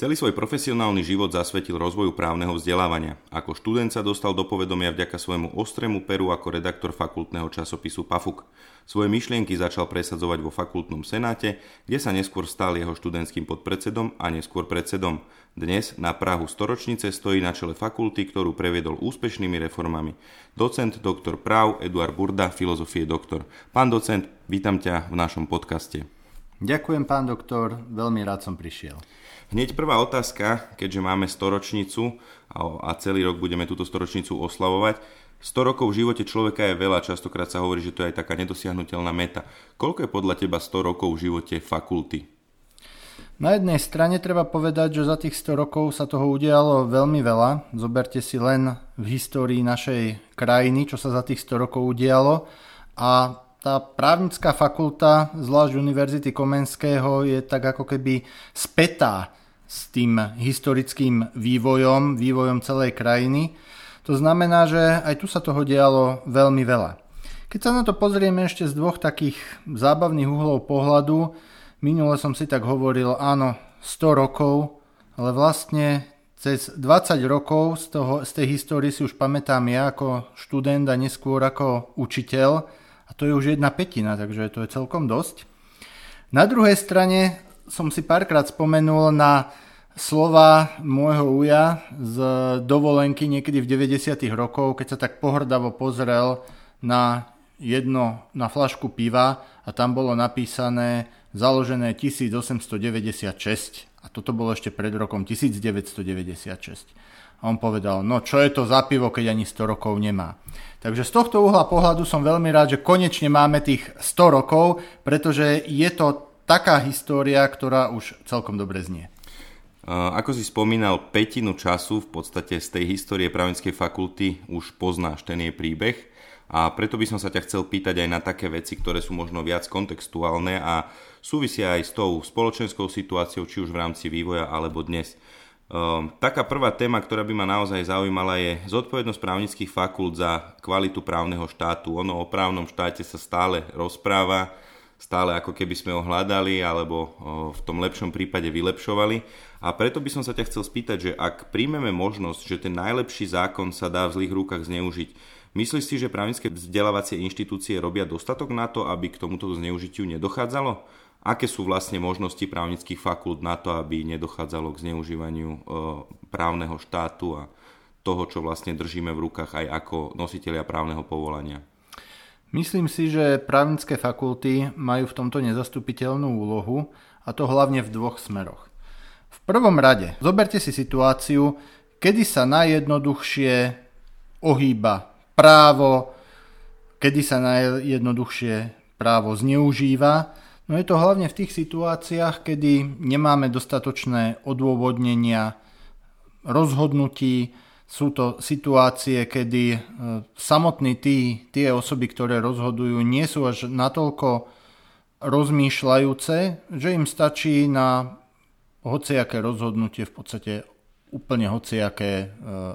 Celý svoj profesionálny život zasvetil rozvoju právneho vzdelávania. Ako študent sa dostal do povedomia vďaka svojmu ostrému peru ako redaktor fakultného časopisu PAFUK. Svoje myšlienky začal presadzovať vo fakultnom senáte, kde sa neskôr stal jeho študentským podpredsedom a neskôr predsedom. Dnes na Prahu storočnice stojí na čele fakulty, ktorú previedol úspešnými reformami. Docent doktor práv Eduard Burda, filozofie doktor. Pán docent, vítam ťa v našom podcaste. Ďakujem, pán doktor, veľmi rád som prišiel. Hneď prvá otázka, keďže máme storočnicu a celý rok budeme túto storočnicu oslavovať. 100 rokov v živote človeka je veľa, častokrát sa hovorí, že to je aj taká nedosiahnutelná meta. Koľko je podľa teba 100 rokov v živote fakulty? Na jednej strane treba povedať, že za tých 100 rokov sa toho udialo veľmi veľa. Zoberte si len v histórii našej krajiny, čo sa za tých 100 rokov udialo. A tá právnická fakulta, zvlášť Univerzity Komenského, je tak ako keby spätá s tým historickým vývojom, vývojom celej krajiny. To znamená, že aj tu sa toho dialo veľmi veľa. Keď sa na to pozrieme ešte z dvoch takých zábavných uhlov pohľadu, minule som si tak hovoril, áno, 100 rokov, ale vlastne cez 20 rokov z, toho, z tej histórie si už pamätám ja ako študent a neskôr ako učiteľ a to je už jedna petina, takže to je celkom dosť. Na druhej strane som si párkrát spomenul na slova môjho uja z dovolenky niekedy v 90. rokov, keď sa tak pohrdavo pozrel na jedno, na flašku piva a tam bolo napísané založené 1896 a toto bolo ešte pred rokom 1996. A on povedal, no čo je to za pivo, keď ani 100 rokov nemá. Takže z tohto uhla pohľadu som veľmi rád, že konečne máme tých 100 rokov, pretože je to taká história, ktorá už celkom dobre znie. Ako si spomínal, petinu času v podstate z tej histórie právnickej fakulty už poznáš ten jej príbeh a preto by som sa ťa chcel pýtať aj na také veci, ktoré sú možno viac kontextuálne a súvisia aj s tou spoločenskou situáciou, či už v rámci vývoja alebo dnes. Um, taká prvá téma, ktorá by ma naozaj zaujímala je zodpovednosť právnických fakult za kvalitu právneho štátu. Ono o právnom štáte sa stále rozpráva, stále ako keby sme ho hľadali alebo v tom lepšom prípade vylepšovali. A preto by som sa ťa chcel spýtať, že ak príjmeme možnosť, že ten najlepší zákon sa dá v zlých rukách zneužiť, myslíš si, že právnické vzdelávacie inštitúcie robia dostatok na to, aby k tomuto zneužitiu nedochádzalo? Aké sú vlastne možnosti právnických fakult na to, aby nedochádzalo k zneužívaniu právneho štátu a toho, čo vlastne držíme v rukách aj ako nositeľia právneho povolania? Myslím si, že právnické fakulty majú v tomto nezastupiteľnú úlohu a to hlavne v dvoch smeroch. V prvom rade, zoberte si situáciu, kedy sa najjednoduchšie ohýba právo, kedy sa najjednoduchšie právo zneužíva. No je to hlavne v tých situáciách, kedy nemáme dostatočné odôvodnenia rozhodnutí, sú to situácie, kedy e, samotní tí, tie osoby, ktoré rozhodujú, nie sú až natoľko rozmýšľajúce, že im stačí na hociaké rozhodnutie, v podstate úplne hociaké e,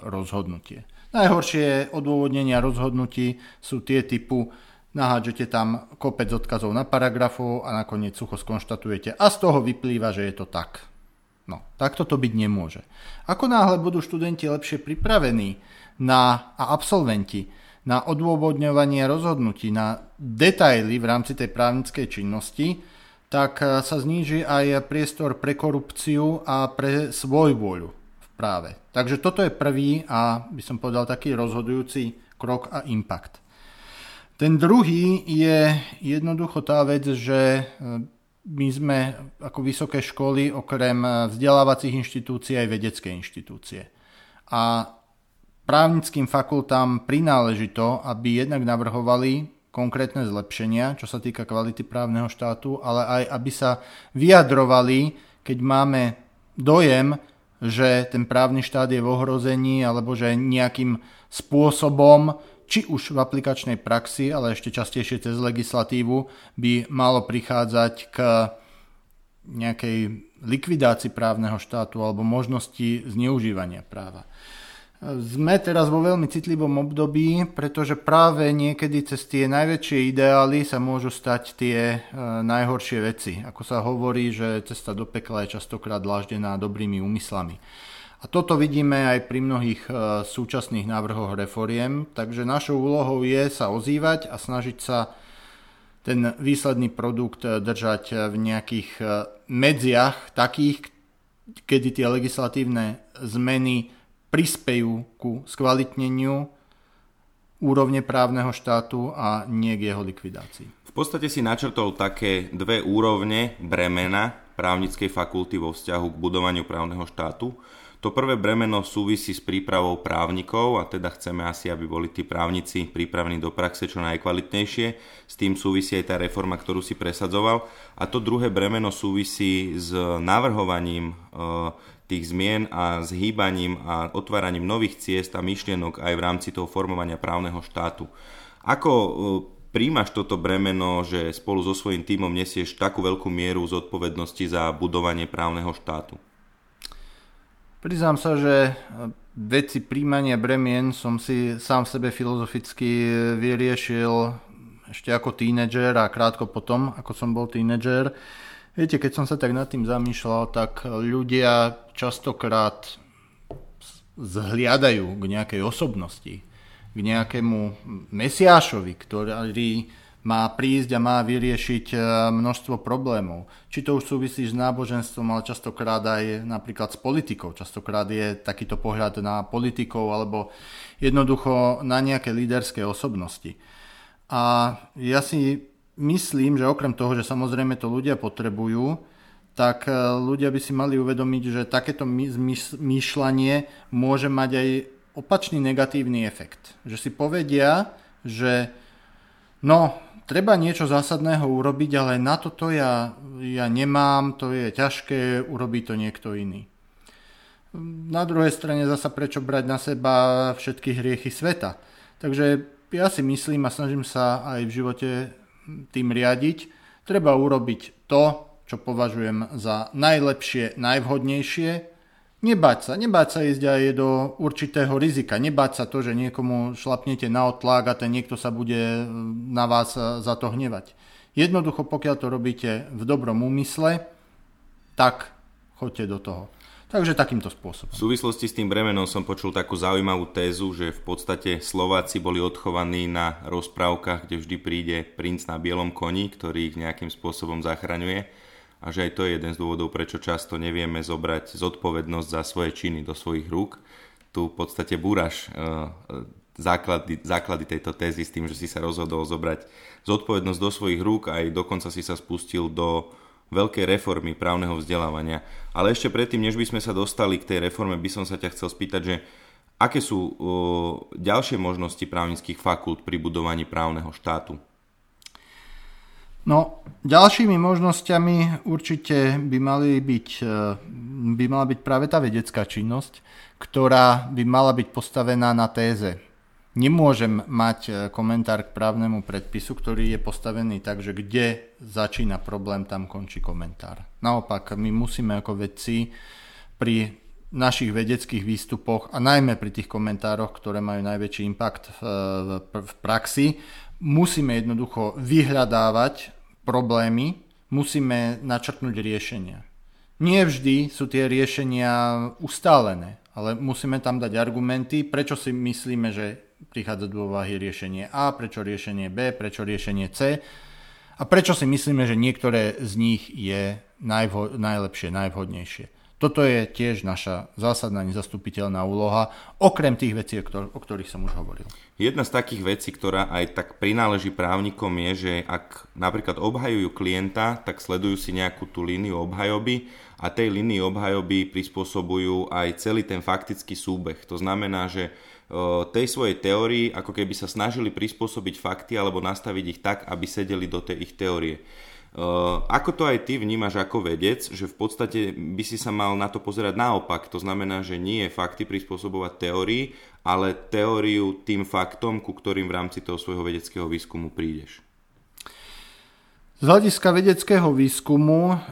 rozhodnutie. Najhoršie odôvodnenia rozhodnutí sú tie typu nahádžete tam kopec odkazov na paragrafov a nakoniec sucho skonštatujete a z toho vyplýva, že je to tak. No, takto to byť nemôže. Ako náhle budú študenti lepšie pripravení na, a absolventi na odôvodňovanie rozhodnutí, na detaily v rámci tej právnickej činnosti, tak e, sa zníži aj priestor pre korupciu a pre svoj vôľu v práve. Takže toto je prvý a by som povedal taký rozhodujúci krok a impact. Ten druhý je jednoducho tá vec, že e, my sme ako vysoké školy okrem eh, vzdelávacích inštitúcií aj vedecké inštitúcie. A právnickým fakultám prináleží to, aby jednak navrhovali konkrétne zlepšenia, čo sa týka kvality právneho štátu, ale aj aby sa vyjadrovali, keď máme dojem, že ten právny štát je v ohrození alebo že nejakým spôsobom či už v aplikačnej praxi, ale ešte častejšie cez legislatívu, by malo prichádzať k nejakej likvidácii právneho štátu alebo možnosti zneužívania práva. Sme teraz vo veľmi citlivom období, pretože práve niekedy cez tie najväčšie ideály sa môžu stať tie e, najhoršie veci. Ako sa hovorí, že cesta do pekla je častokrát dláždená dobrými úmyslami. A toto vidíme aj pri mnohých e, súčasných návrhoch reforiem, takže našou úlohou je sa ozývať a snažiť sa ten výsledný produkt e, držať v nejakých medziach takých, kedy tie legislatívne zmeny prispejú ku skvalitneniu úrovne právneho štátu a nie k jeho likvidácii. V podstate si načrtol také dve úrovne bremena právnickej fakulty vo vzťahu k budovaniu právneho štátu. To prvé bremeno súvisí s prípravou právnikov a teda chceme asi, aby boli tí právnici pripravení do praxe čo najkvalitnejšie. S tým súvisí aj tá reforma, ktorú si presadzoval. A to druhé bremeno súvisí s navrhovaním e, tých zmien a s hýbaním a otváraním nových ciest a myšlienok aj v rámci toho formovania právneho štátu. Ako e, príjmaš toto bremeno, že spolu so svojím tímom nesieš takú veľkú mieru zodpovednosti za budovanie právneho štátu? Priznám sa, že veci príjmania bremien som si sám v sebe filozoficky vyriešil ešte ako tínedžer a krátko potom, ako som bol tínedžer. Viete, keď som sa tak nad tým zamýšľal, tak ľudia častokrát zhliadajú k nejakej osobnosti, k nejakému mesiášovi, ktorý má prísť a má vyriešiť e, množstvo problémov. Či to už súvisí s náboženstvom, ale častokrát aj napríklad s politikou. Častokrát je takýto pohľad na politikov alebo jednoducho na nejaké líderské osobnosti. A ja si myslím, že okrem toho, že samozrejme to ľudia potrebujú, tak e, ľudia by si mali uvedomiť, že takéto myšľanie môže mať aj opačný negatívny efekt. Že si povedia, že no, treba niečo zásadného urobiť, ale na toto ja, ja nemám, to je ťažké, urobí to niekto iný. Na druhej strane zasa prečo brať na seba všetky hriechy sveta. Takže ja si myslím a snažím sa aj v živote tým riadiť, treba urobiť to, čo považujem za najlepšie, najvhodnejšie. Nebáť sa, nebáť sa ísť aj do určitého rizika, nebáť sa to, že niekomu šlapnete na otlák a ten niekto sa bude na vás za to hnevať. Jednoducho, pokiaľ to robíte v dobrom úmysle, tak choďte do toho. Takže takýmto spôsobom. V súvislosti s tým bremenom som počul takú zaujímavú tézu, že v podstate Slováci boli odchovaní na rozprávkach, kde vždy príde princ na bielom koni, ktorý ich nejakým spôsobom zachraňuje a že aj to je jeden z dôvodov, prečo často nevieme zobrať zodpovednosť za svoje činy do svojich rúk. Tu v podstate búraš uh, základy, základy tejto tézy s tým, že si sa rozhodol zobrať zodpovednosť do svojich rúk a aj dokonca si sa spustil do veľkej reformy právneho vzdelávania. Ale ešte predtým, než by sme sa dostali k tej reforme, by som sa ťa chcel spýtať, že aké sú o, ďalšie možnosti právnických fakult pri budovaní právneho štátu? No, ďalšími možnosťami určite by, mali byť, e, by mala byť práve tá vedecká činnosť, ktorá by mala byť postavená na téze Nemôžem mať e, komentár k právnemu predpisu, ktorý je postavený tak, že kde začína problém, tam končí komentár. Naopak, my musíme ako vedci pri našich vedeckých výstupoch a najmä pri tých komentároch, ktoré majú najväčší impact v, v praxi, musíme jednoducho vyhľadávať problémy, musíme načrtnúť riešenia. Nie vždy sú tie riešenia ustálené, ale musíme tam dať argumenty, prečo si myslíme, že prichádza do úvahy riešenie A, prečo riešenie B, prečo riešenie C a prečo si myslíme, že niektoré z nich je najvho- najlepšie, najvhodnejšie. Toto je tiež naša zásadná nezastupiteľná úloha, okrem tých vecí, o ktorých som už hovoril. Jedna z takých vecí, ktorá aj tak prináleží právnikom je, že ak napríklad obhajujú klienta, tak sledujú si nejakú tú líniu obhajoby a tej línii obhajoby prispôsobujú aj celý ten faktický súbeh. To znamená, že tej svojej teórii, ako keby sa snažili prispôsobiť fakty alebo nastaviť ich tak, aby sedeli do tej ich teórie. Ako to aj ty vnímaš ako vedec, že v podstate by si sa mal na to pozerať naopak. To znamená, že nie je fakty prispôsobovať teórii, ale teóriu tým faktom, ku ktorým v rámci toho svojho vedeckého výskumu prídeš. Z hľadiska vedeckého výskumu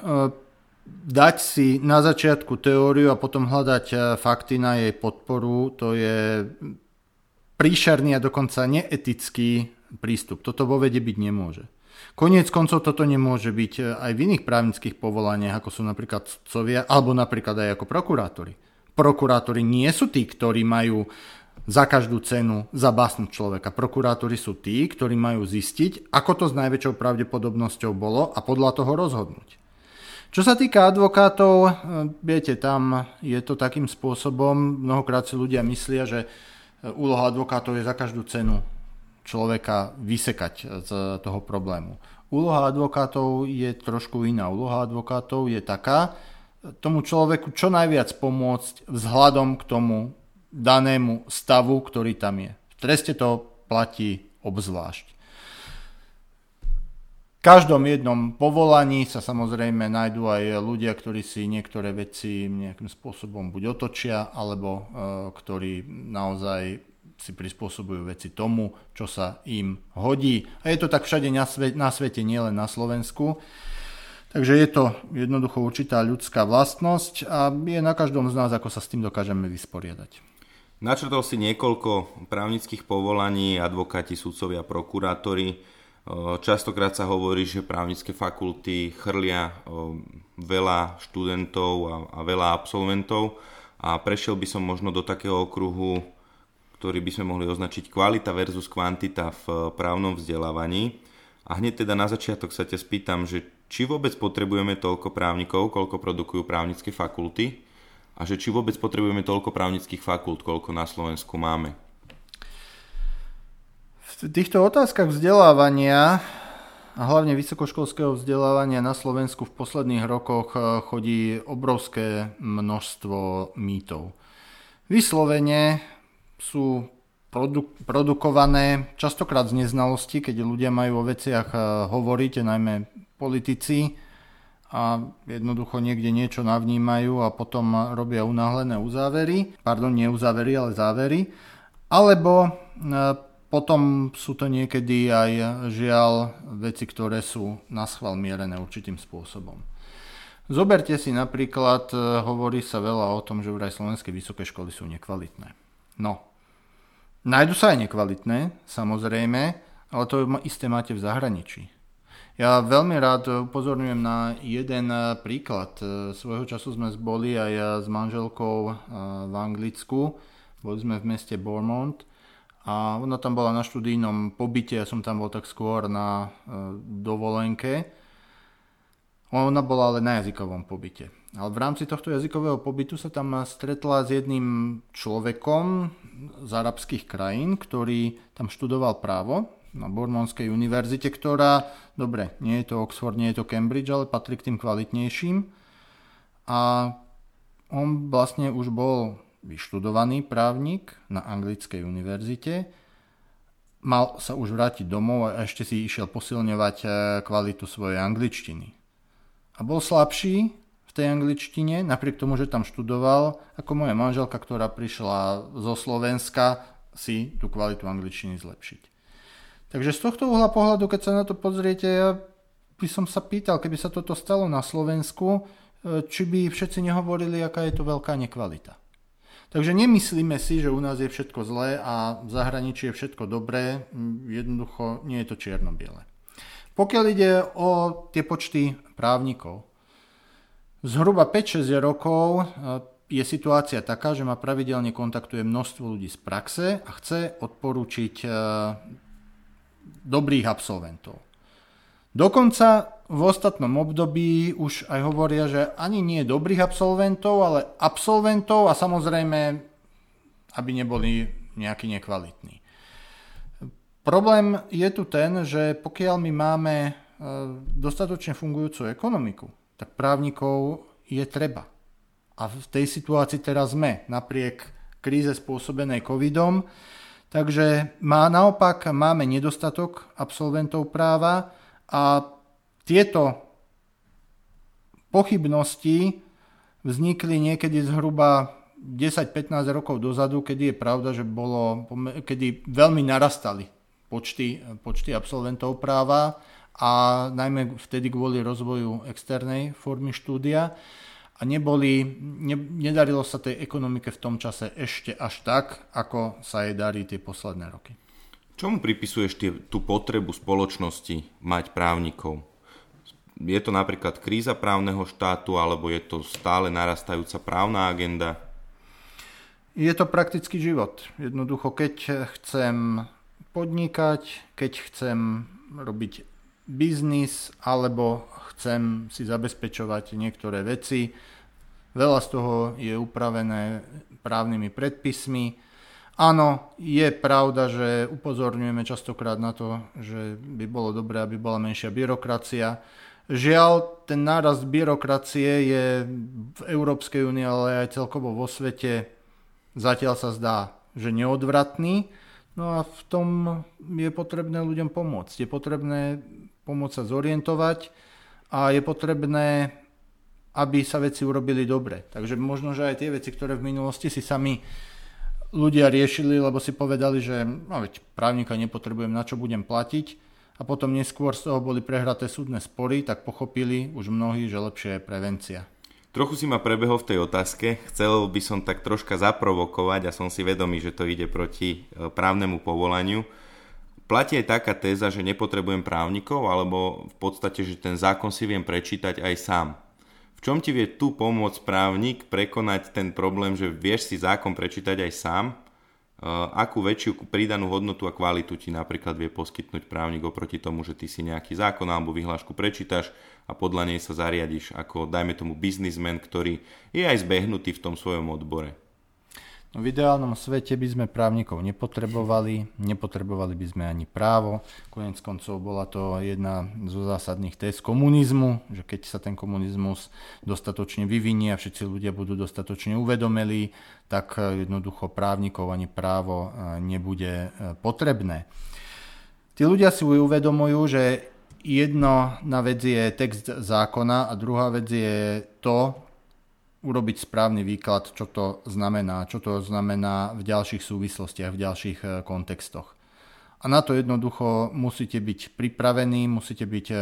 dať si na začiatku teóriu a potom hľadať e, fakty na jej podporu, to je príšerný a dokonca neetický prístup. Toto vo vede byť nemôže. Koniec koncov toto nemôže byť e, aj v iných právnických povolaniach, ako sú napríklad sudcovia, alebo napríklad aj ako prokurátori. Prokurátori nie sú tí, ktorí majú za každú cenu zabásnuť človeka. Prokurátori sú tí, ktorí majú zistiť, ako to s najväčšou pravdepodobnosťou bolo a podľa toho rozhodnúť. Čo sa týka advokátov, eh, viete, tam je to takým spôsobom, mnohokrát si ľudia myslia, že eh, úloha advokátov je za každú cenu človeka vysekať z toho problému. Úloha advokátov je trošku iná. Úloha advokátov je taká, tomu človeku čo najviac pomôcť vzhľadom k tomu danému stavu, ktorý tam je. V treste to platí obzvlášť. V každom jednom povolaní sa samozrejme nájdú aj ľudia, ktorí si niektoré veci nejakým spôsobom buď otočia, alebo e, ktorí naozaj si prispôsobujú veci tomu, čo sa im hodí. A je to tak všade na, svete, na svete, nielen na Slovensku. Takže je to jednoducho určitá ľudská vlastnosť a je na každom z nás, ako sa s tým dokážeme vysporiadať. Načrtol si niekoľko právnických povolaní, advokáti, sudcovia, prokurátori. Častokrát sa hovorí, že právnické fakulty chrlia veľa študentov a veľa absolventov a prešiel by som možno do takého okruhu, ktorý by sme mohli označiť kvalita versus kvantita v právnom vzdelávaní. A hneď teda na začiatok sa ťa spýtam, že či vôbec potrebujeme toľko právnikov, koľko produkujú právnické fakulty a že či vôbec potrebujeme toľko právnických fakult, koľko na Slovensku máme. V týchto otázkach vzdelávania a hlavne vysokoškolského vzdelávania na Slovensku v posledných rokoch eh, chodí obrovské množstvo mýtov. Vyslovene sú produ- produkované častokrát z neznalosti, keď ľudia majú o veciach eh, hovoriť, najmä politici, a jednoducho niekde niečo navnímajú a potom robia unáhlené uzávery, pardon, nie uzávery, ale závery, alebo e, potom sú to niekedy aj žiaľ veci, ktoré sú na schvál mierené určitým spôsobom. Zoberte si napríklad, hovorí sa veľa o tom, že vraj slovenské vysoké školy sú nekvalitné. No, nájdu sa aj nekvalitné, samozrejme, ale to isté máte v zahraničí. Ja veľmi rád upozorňujem na jeden eh, príklad. Eh, svojho času sme boli aj eh, s manželkou v Anglicku. Boli sme v meste Bournemouth a ona tam bola na študijnom pobyte, ja som tam bol tak skôr na dovolenke. Ona bola ale na jazykovom pobyte. Ale v rámci tohto jazykového pobytu sa tam stretla s jedným človekom z arabských krajín, ktorý tam študoval právo na Bournemouthskej univerzite, ktorá, dobre, nie je to Oxford, nie je to Cambridge, ale patrí k tým kvalitnejším. A on vlastne už bol vyštudovaný právnik na anglickej univerzite, mal sa už vrátiť domov a ešte si išiel posilňovať e, kvalitu svojej angličtiny. A bol slabší tej angličtine, napriek tomu, že tam študoval, ako moja manželka, ktorá prišla zo Slovenska si tú kvalitu angličtiny zlepšiť. Takže z tohto uhla pohľadu, keď sa na to pozriete, ja by som sa pýtal, keby sa toto stalo na Slovensku, e, či by všetci nehovorili, aká je to veľká nekvalita. Takže nemyslíme si, že u nás je všetko zlé a v zahraničí je všetko dobré, jednoducho nie je to čierno-biele. Pokiaľ ide o tie počty právnikov, zhruba 5-6 rokov e, je situácia taká, že ma pravidelne kontaktuje množstvo ľudí z praxe a chce odporúčiť e, dobrých absolventov. Dokonca v ostatnom období už aj hovoria, že ani nie dobrých absolventov, ale absolventov a samozrejme, aby neboli nejakí nekvalitní. Problém je tu ten, že pokiaľ my máme e, dostatočne fungujúcu ekonomiku, tak právnikov je treba. A v tej situácii teraz sme, napriek kríze spôsobenej covidom, Takže má, naopak máme nedostatok absolventov práva a tieto pochybnosti vznikli niekedy zhruba 10-15 rokov dozadu, kedy je pravda, že bolo, kedy veľmi narastali počty, počty absolventov práva a najmä vtedy kvôli rozvoju externej formy štúdia a neboli, ne, nedarilo sa tej ekonomike v tom čase ešte až tak, ako sa jej darí tie posledné roky. Čomu pripisuješ tie, tú potrebu spoločnosti mať právnikov? Je to napríklad kríza právneho štátu, alebo je to stále narastajúca právna agenda? Je to praktický život. Jednoducho, keď chcem podnikať, keď chcem robiť biznis, alebo chcem si zabezpečovať niektoré veci, veľa z toho je upravené právnymi predpismi, Áno, je pravda, že upozorňujeme častokrát na to, že by bolo dobré, aby bola menšia byrokracia. Žiaľ, ten nárast byrokracie je v Európskej únii, ale aj celkovo vo svete zatiaľ sa zdá, že neodvratný. No a v tom je potrebné ľuďom pomôcť. Je potrebné pomôcť sa zorientovať a je potrebné, aby sa veci urobili dobre. Takže možno, že aj tie veci, ktoré v minulosti si sami ľudia riešili, lebo si povedali, že no, veď právnika nepotrebujem, na čo budem platiť a potom neskôr z toho boli prehraté súdne spory, tak pochopili už mnohí, že lepšia je prevencia. Trochu si ma prebehol v tej otázke, chcel by som tak troška zaprovokovať a som si vedomý, že to ide proti e, právnemu povolaniu. Platí aj taká téza, že nepotrebujem právnikov, alebo v podstate, že ten zákon si viem prečítať aj sám čom ti vie tu pomôcť právnik prekonať ten problém, že vieš si zákon prečítať aj sám, akú väčšiu pridanú hodnotu a kvalitu ti napríklad vie poskytnúť právnik oproti tomu, že ty si nejaký zákon alebo vyhlášku prečítaš a podľa nej sa zariadiš ako, dajme tomu, biznismen, ktorý je aj zbehnutý v tom svojom odbore. V ideálnom svete by sme právnikov nepotrebovali, nepotrebovali by sme ani právo. Konec koncov bola to jedna zo zásadných test komunizmu, že keď sa ten komunizmus dostatočne vyvinie a všetci ľudia budú dostatočne uvedomelí, tak jednoducho právnikov ani právo e, nebude e, potrebné. Tí ľudia si uvedomujú, že jedna vec je text zákona a druhá vec je to, urobiť správny výklad, čo to znamená, čo to znamená v ďalších súvislostiach, v ďalších e, kontextoch. A na to jednoducho musíte byť pripravení, musíte byť e,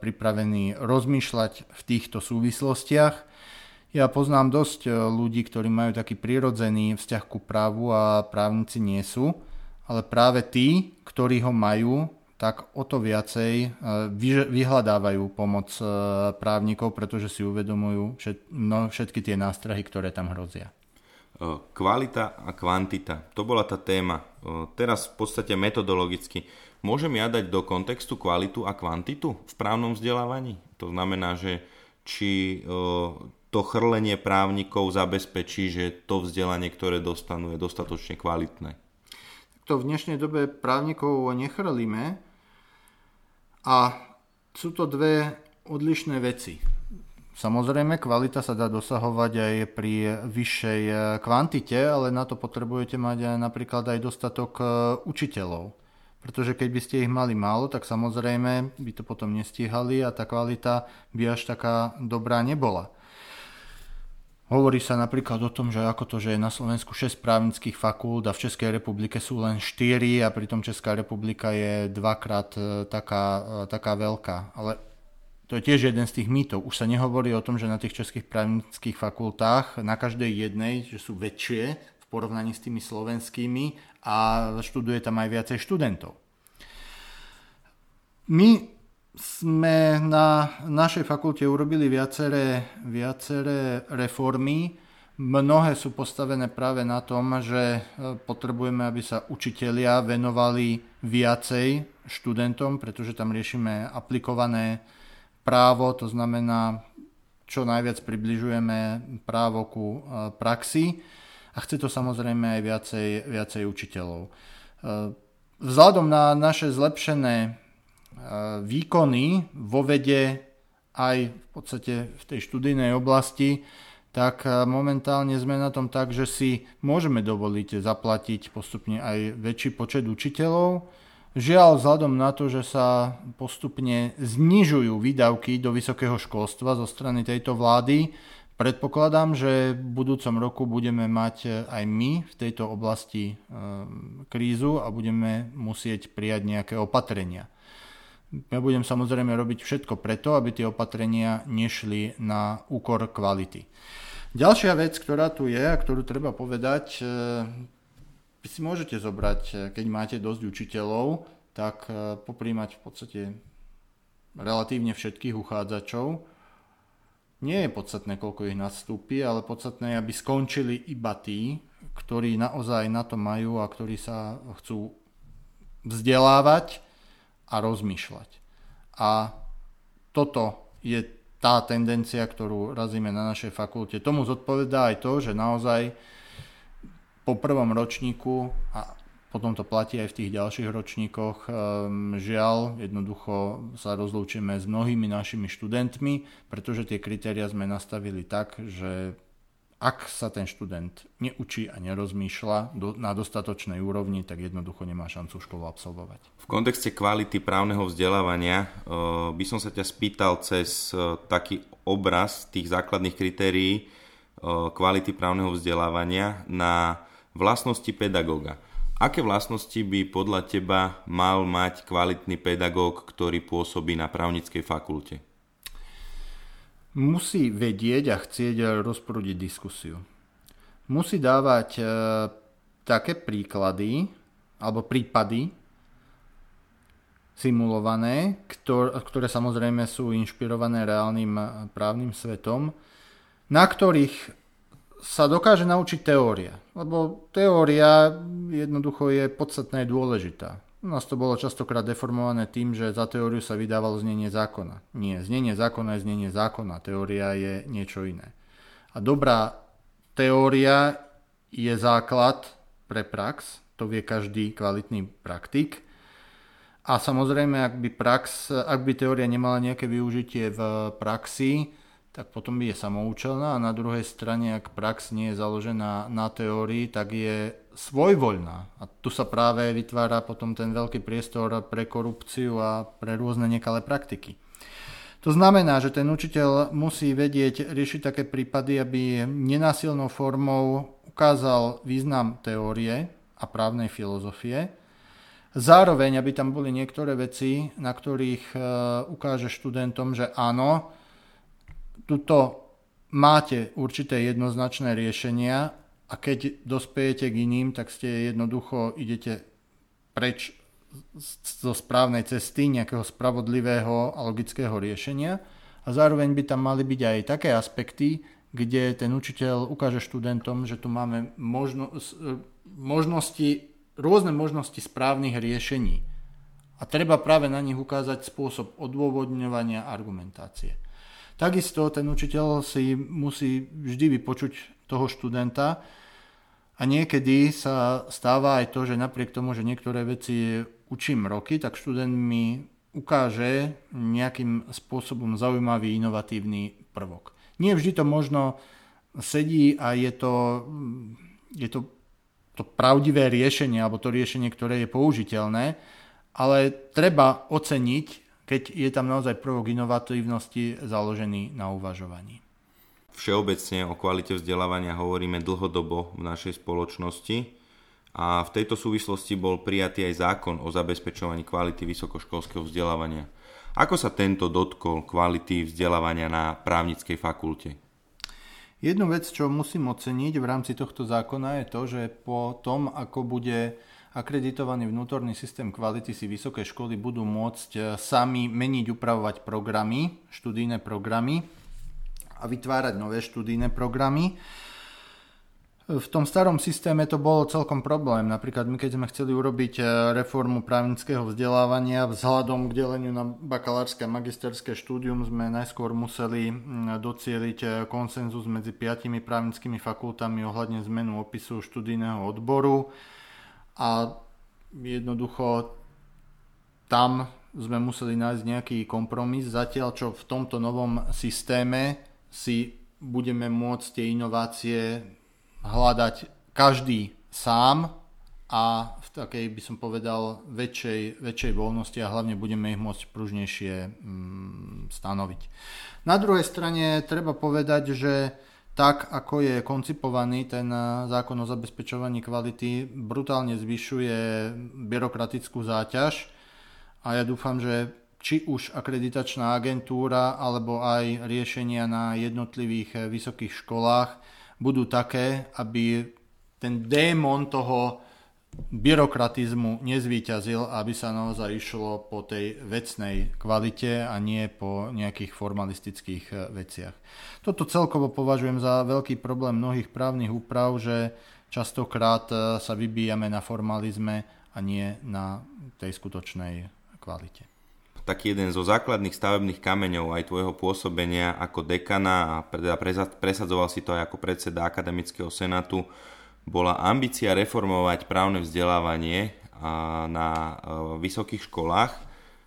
pripravení rozmýšľať v týchto súvislostiach. Ja poznám dosť e, ľudí, ktorí majú taký prirodzený vzťah ku právu a právnici nie sú, ale práve tí, ktorí ho majú, tak o to viacej e, vyhľadávajú pomoc e, právnikov, pretože si uvedomujú všetky tie nástrahy, ktoré tam hrozia. E, kvalita a kvantita, to bola tá téma. Teraz v podstate metodologicky. Môžem ja dať do kontextu kvalitu a kvantitu v právnom vzdelávaní? To znamená, že či to chrlenie právnikov zabezpečí, že to vzdelanie, ktoré dostanú, je dostatočne kvalitné. To v dnešnej dobe právnikov nechrlíme, a sú to dve odlišné veci. Samozrejme, kvalita sa dá dosahovať aj pri vyššej eh, kvantite, ale na to potrebujete mať aj napríklad aj dostatok eh, učiteľov. Pretože keď by ste ich mali málo, tak samozrejme by to potom nestíhali a tá kvalita by až taká dobrá nebola. Hovorí sa napríklad o tom, že ako to, že je na Slovensku 6 právnických fakult a v Českej republike sú len 4 a pritom Česká republika je dvakrát e, taká, e, taká veľká. Ale to je tiež jeden z tých mýtov. Už sa nehovorí o tom, že na tých českých právnických fakultách na každej jednej, že sú väčšie v porovnaní s tými slovenskými a študuje tam aj viacej študentov. My sme na našej fakulte urobili viaceré, viaceré reformy. Mnohé sú postavené práve na tom, že e, potrebujeme, aby sa učitelia venovali viacej študentom, pretože tam riešime aplikované právo, to znamená, čo najviac približujeme právo ku e, praxi a chce to samozrejme aj viacej, viacej učiteľov. E, vzhľadom na naše zlepšené výkony vo vede aj v podstate v tej študijnej oblasti, tak momentálne sme na tom tak, že si môžeme dovoliť zaplatiť postupne aj väčší počet učiteľov. Žiaľ, vzhľadom na to, že sa postupne znižujú výdavky do vysokého školstva zo strany tejto vlády, predpokladám, že v budúcom roku budeme mať aj my v tejto oblasti krízu a budeme musieť prijať nejaké opatrenia. Ja budem samozrejme robiť všetko preto, aby tie opatrenia nešli na úkor kvality. Ďalšia vec, ktorá tu je a ktorú treba povedať, e, vy si môžete zobrať, e, keď máte dosť učiteľov, tak e, poprímať v podstate relatívne všetkých uchádzačov. Nie je podstatné, koľko ich nastúpi, ale podstatné je, aby skončili iba tí, ktorí naozaj na to majú a ktorí sa chcú vzdelávať a rozmýšľať. A toto je tá tendencia, ktorú razíme na našej fakulte. Tomu zodpovedá aj to, že naozaj po prvom ročníku a potom to platí aj v tých ďalších ročníkoch. Ehm, žiaľ, jednoducho sa rozlúčime s mnohými našimi študentmi, pretože tie kritéria sme nastavili tak, že ak sa ten študent neučí a nerozmýšľa do, na dostatočnej úrovni, tak jednoducho nemá šancu školu absolvovať. V kontexte kvality právneho vzdelávania uh, by som sa ťa spýtal cez uh, taký obraz tých základných kritérií uh, kvality právneho vzdelávania na vlastnosti pedagóga. Aké vlastnosti by podľa teba mal mať kvalitný pedagóg, ktorý pôsobí na právnickej fakulte? Musí vedieť a chcieť rozprúdiť diskusiu. Musí dávať e, také príklady alebo prípady simulované, ktoré, samozrejme sú inšpirované reálnym právnym svetom, na ktorých sa dokáže naučiť teória. Lebo teória jednoducho je podstatná a dôležitá. U nás to bolo častokrát deformované tým, že za teóriu sa vydávalo znenie zákona. Nie, znenie zákona je znenie zákona, teória je niečo iné. A dobrá teória je základ pre prax, to vie každý kvalitný praktik. A samozrejme, ak by, prax, ak by teória nemala nejaké využitie v praxi, tak potom je samoučelná a na druhej strane, ak prax nie je založená na teórii, tak je svojvoľná. A tu sa práve vytvára potom ten veľký priestor pre korupciu a pre rôzne nekalé praktiky. To znamená, že ten učiteľ musí vedieť riešiť také prípady, aby nenásilnou formou ukázal význam teórie a právnej filozofie, Zároveň, aby tam boli niektoré veci, na ktorých e, ukáže študentom, že áno, tuto máte určité jednoznačné riešenia a keď dospejete k iným, tak ste jednoducho idete preč zo správnej cesty, nejakého spravodlivého a logického riešenia a zároveň by tam mali byť aj také aspekty, kde ten učiteľ ukáže študentom, že tu máme možno, možnosti, rôzne možnosti správnych riešení. A treba práve na nich ukázať spôsob odôvodňovania argumentácie. Takisto ten učiteľ si musí vždy vypočuť toho študenta a niekedy sa stáva aj to, že napriek tomu, že niektoré veci učím roky, tak študent mi ukáže nejakým spôsobom zaujímavý, inovatívny prvok. Nie vždy to možno sedí a je to, je to, to pravdivé riešenie alebo to riešenie, ktoré je použiteľné, ale treba oceniť keď je tam naozaj prvok inovatívnosti založený na uvažovaní. Všeobecne o kvalite vzdelávania hovoríme dlhodobo v našej spoločnosti a v tejto súvislosti bol prijatý aj zákon o zabezpečovaní kvality vysokoškolského vzdelávania. Ako sa tento dotkol kvality vzdelávania na právnickej fakulte? Jednu vec, čo musím oceniť v rámci tohto zákona je to, že po tom, ako bude akreditovaný vnútorný systém kvality si vysoké školy budú môcť e, sami meniť, upravovať programy, študijné programy a vytvárať nové študijné programy. V tom starom systéme to bolo celkom problém. Napríklad my keď sme chceli urobiť e, reformu právnického vzdelávania vzhľadom k deleniu na bakalárske a magisterské štúdium sme najskôr museli docieliť e, konsenzus medzi piatimi právnickými fakultami ohľadne zmenu opisu študijného odboru a jednoducho tam sme museli nájsť nejaký kompromis, zatiaľ čo v tomto novom systéme si budeme môcť tie inovácie hľadať každý sám a v takej, by som povedal, väčšej, väčšej voľnosti a hlavne budeme ich môcť pružnejšie mm, stanoviť. Na druhej strane treba povedať, že tak, ako je koncipovaný ten eh, zákon o zabezpečovaní kvality, brutálne zvyšuje byrokratickú záťaž. A ja dúfam, že či už akreditačná agentúra alebo aj riešenia na jednotlivých vysokých školách budú také, aby ten démon toho byrokratizmu nezvíťazil, aby sa naozaj išlo po tej vecnej kvalite a nie po nejakých formalistických eh, veciach. Toto celkovo považujem za veľký problém mnohých právnych úprav, že častokrát eh, sa vybíjame na formalizme a nie na tej skutočnej kvalite. Taký jeden zo základných stavebných kameňov aj tvojho pôsobenia ako dekana a presadzoval si to aj ako predseda Akademického senátu, bola ambícia reformovať právne vzdelávanie na e, vysokých školách.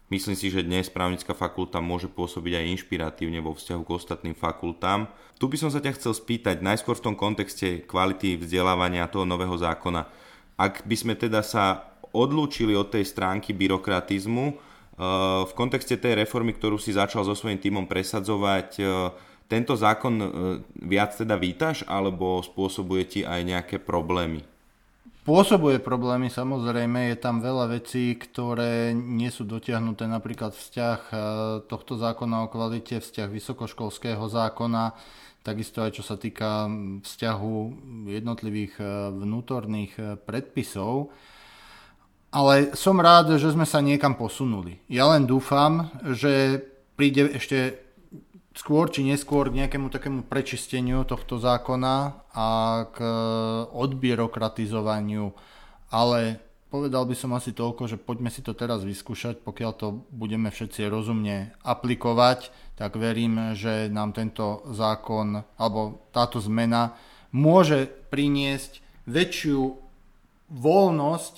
Myslím si, že dnes právnická fakulta môže pôsobiť aj inšpiratívne vo vzťahu k ostatným fakultám. Tu by som sa ťa chcel spýtať, najskôr v tom kontexte kvality vzdelávania toho nového zákona. Ak by sme teda sa odlúčili od tej stránky byrokratizmu, e, v kontexte tej reformy, ktorú si začal so svojím týmom presadzovať, e, tento zákon e, viac teda vítaš, alebo spôsobuje ti aj nejaké problémy? Spôsobuje problémy, samozrejme, je tam veľa vecí, ktoré nie sú dotiahnuté, napríklad vzťah e, tohto zákona o kvalite, vzťah vysokoškolského zákona, takisto aj čo sa týka vzťahu jednotlivých e, vnútorných predpisov. Ale som rád, že sme sa niekam posunuli. Ja len dúfam, že príde ešte skôr či neskôr k nejakému takému prečisteniu tohto zákona a k e, odbyrokratizovaniu, ale povedal by som asi toľko, že poďme si to teraz vyskúšať, pokiaľ to budeme všetci rozumne aplikovať, tak verím, že nám tento zákon alebo táto zmena môže priniesť väčšiu voľnosť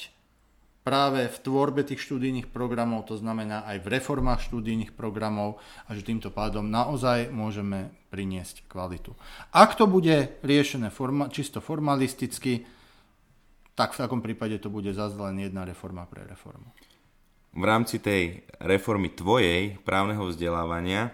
práve v tvorbe tých študijných programov, to znamená aj v reformách študijných programov a že týmto pádom naozaj môžeme priniesť kvalitu. Ak to bude riešené forma, čisto formalisticky, tak v takom prípade to bude zase len jedna reforma pre reformu. V rámci tej reformy tvojej právneho vzdelávania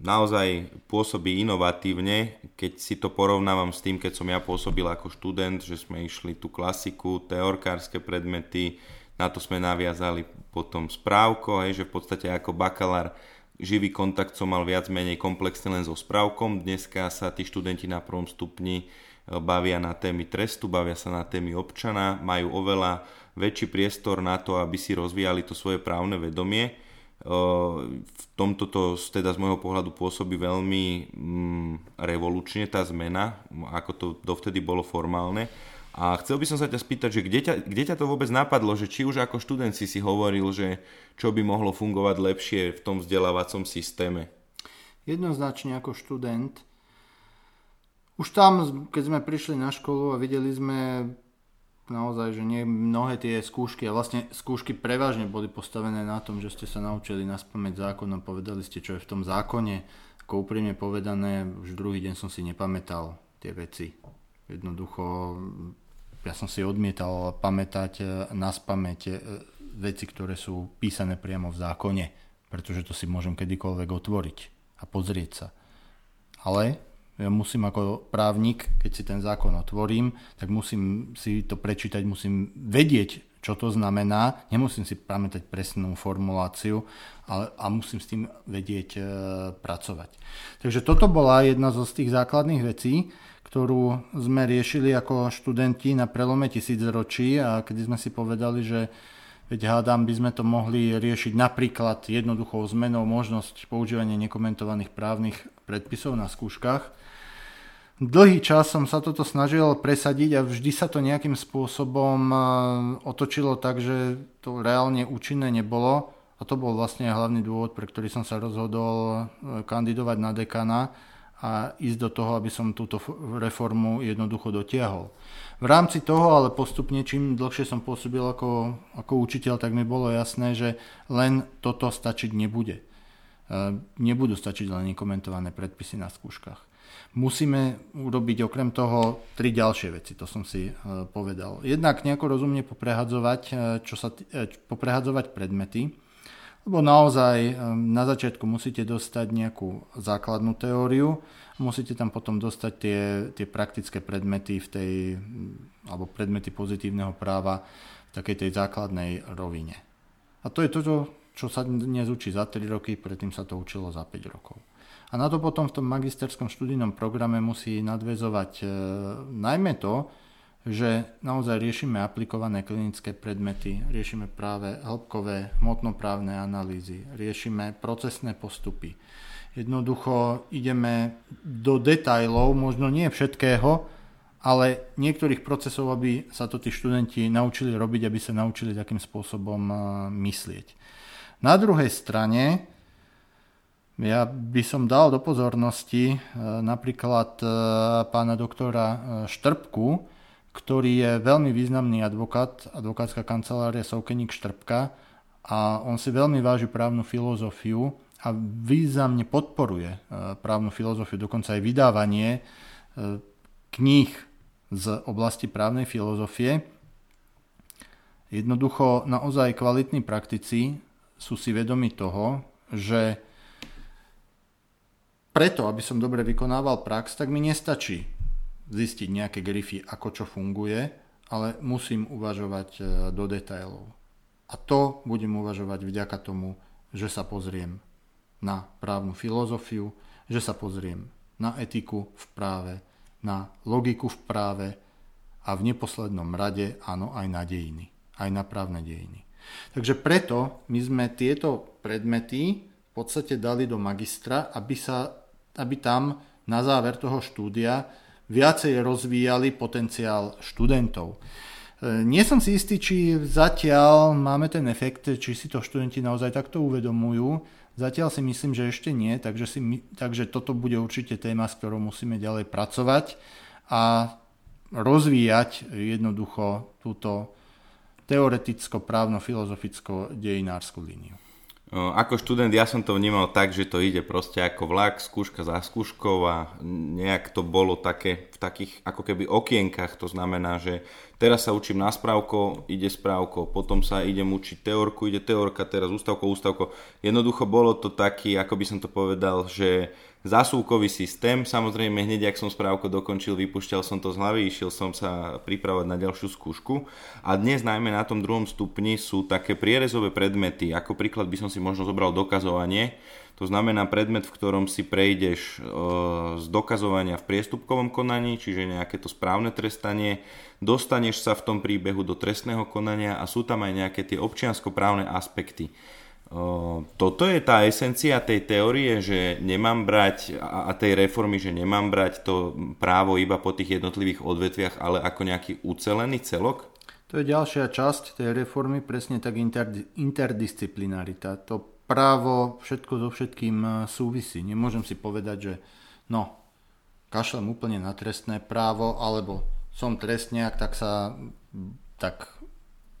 naozaj pôsobí inovatívne, keď si to porovnávam s tým, keď som ja pôsobil ako študent, že sme išli tú klasiku, teorkárske predmety, na to sme naviazali potom správko, hej, že v podstate ako bakalár živý kontakt som mal viac menej komplexne len so správkom. Dneska sa tí študenti na prvom stupni e, bavia na témy trestu, bavia sa na témy občana, majú oveľa väčší priestor na to, aby si rozvíjali to svoje právne vedomie v tomto to teda z môjho pohľadu pôsobí veľmi mm, revolučne tá zmena, ako to dovtedy bolo formálne. A chcel by som sa ťa spýtať, že kde ťa, kde ťa to vôbec napadlo, že či už ako študent si si hovoril, že čo by mohlo fungovať lepšie v tom vzdelávacom systéme? Jednoznačne ako študent. Už tam, keď sme prišli na školu a videli sme naozaj, že nie mnohé tie skúšky a vlastne skúšky prevažne boli postavené na tom, že ste sa naučili naspamäť zákon a povedali ste, čo je v tom zákone. Ako úprimne povedané, už druhý deň som si nepamätal tie veci. Jednoducho, ja som si odmietal pamätať e, naspamäť e, veci, ktoré sú písané priamo v zákone, pretože to si môžem kedykoľvek otvoriť a pozrieť sa. Ale ja musím ako právnik, keď si ten zákon otvorím, tak musím si to prečítať, musím vedieť, čo to znamená. Nemusím si pamätať presnú formuláciu, ale, a musím s tým vedieť e, pracovať. Takže toto bola jedna zo z tých základných vecí, ktorú sme riešili ako študenti na prelome tisícročí a kedy sme si povedali, že Veď hádam, by sme to mohli riešiť napríklad jednoduchou zmenou možnosť používania nekomentovaných právnych predpisov na skúškach. Dlhý čas som sa toto snažil presadiť a vždy sa to nejakým spôsobom e, otočilo tak, že to reálne účinné nebolo. A to bol vlastne hlavný dôvod, pre ktorý som sa rozhodol e, kandidovať na dekana a ísť do toho, aby som túto reformu jednoducho dotiahol. V rámci toho, ale postupne, čím dlhšie som pôsobil ako, ako učiteľ, tak mi bolo jasné, že len toto stačiť nebude. E, nebudú stačiť len nekomentované predpisy na skúškach musíme urobiť okrem toho tri ďalšie veci, to som si e, povedal. Jednak nejako rozumne poprehadzovať, e, čo sa, e, poprehadzovať predmety, lebo naozaj na začiatku musíte dostať nejakú základnú teóriu, musíte tam potom dostať tie, tie praktické predmety v tej, alebo predmety pozitívneho práva v takej tej základnej rovine. A to je to, čo sa dnes učí za 3 roky, predtým sa to učilo za 5 rokov. A na to potom v tom magisterskom študijnom programe musí nadvezovať e, najmä to, že naozaj riešime aplikované klinické predmety, riešime práve hĺbkové hmotnoprávne analýzy, riešime procesné postupy. Jednoducho ideme do detajlov, možno nie všetkého, ale niektorých procesov, aby sa to tí študenti naučili robiť, aby sa naučili takým spôsobom myslieť. Na druhej strane, ja by som dal do pozornosti napríklad pána doktora Štrbku, ktorý je veľmi významný advokát, advokátska kancelária Soukeník Štrbka a on si veľmi váži právnu filozofiu a významne podporuje e, právnu filozofiu, dokonca aj vydávanie e, kníh z oblasti právnej filozofie. Jednoducho naozaj kvalitní praktici sú si vedomi toho, že preto, aby som dobre vykonával prax, tak mi nestačí zistiť nejaké grify, ako čo funguje, ale musím uvažovať e, do detailov. A to budem uvažovať vďaka tomu, že sa pozriem na právnu filozofiu, že sa pozriem na etiku v práve, na logiku v práve a v neposlednom rade áno aj na dejiny, aj na právne dejiny. Takže preto my sme tieto predmety v podstate dali do magistra, aby, sa, aby tam na záver toho štúdia viacej rozvíjali potenciál študentov. E, nie som si istý, či zatiaľ máme ten efekt, či si to študenti naozaj takto uvedomujú. Zatiaľ si myslím, že ešte nie, takže, si, takže toto bude určite téma, s ktorou musíme ďalej pracovať a rozvíjať jednoducho túto teoreticko-právno-filozoficko-dejinársku líniu. Ako študent ja som to vnímal tak, že to ide proste ako vlak, skúška za skúškou a nejak to bolo také takých ako keby okienkach. To znamená, že teraz sa učím na správko, ide správko, potom sa idem učiť teorku, ide teorka, teraz ústavko, ústavko. Jednoducho bolo to taký, ako by som to povedal, že zásuvkový systém. Samozrejme, hneď ak som správko dokončil, vypušťal som to z hlavy, išiel som sa pripravať na ďalšiu skúšku. A dnes najmä na tom druhom stupni sú také prierezové predmety. Ako príklad by som si možno zobral dokazovanie. To znamená predmet, v ktorom si prejdeš e, z dokazovania v priestupkovom konaní, čiže nejaké to správne trestanie, dostaneš sa v tom príbehu do trestného konania a sú tam aj nejaké tie občianskoprávne aspekty toto je tá esencia tej teórie, že nemám brať a tej reformy, že nemám brať to právo iba po tých jednotlivých odvetviach, ale ako nejaký ucelený celok? To je ďalšia časť tej reformy, presne tak interdisciplinarita. To právo všetko so všetkým e, súvisí. Nemôžem si povedať, že no, kašlem úplne na trestné právo, alebo som trestniak, tak sa tak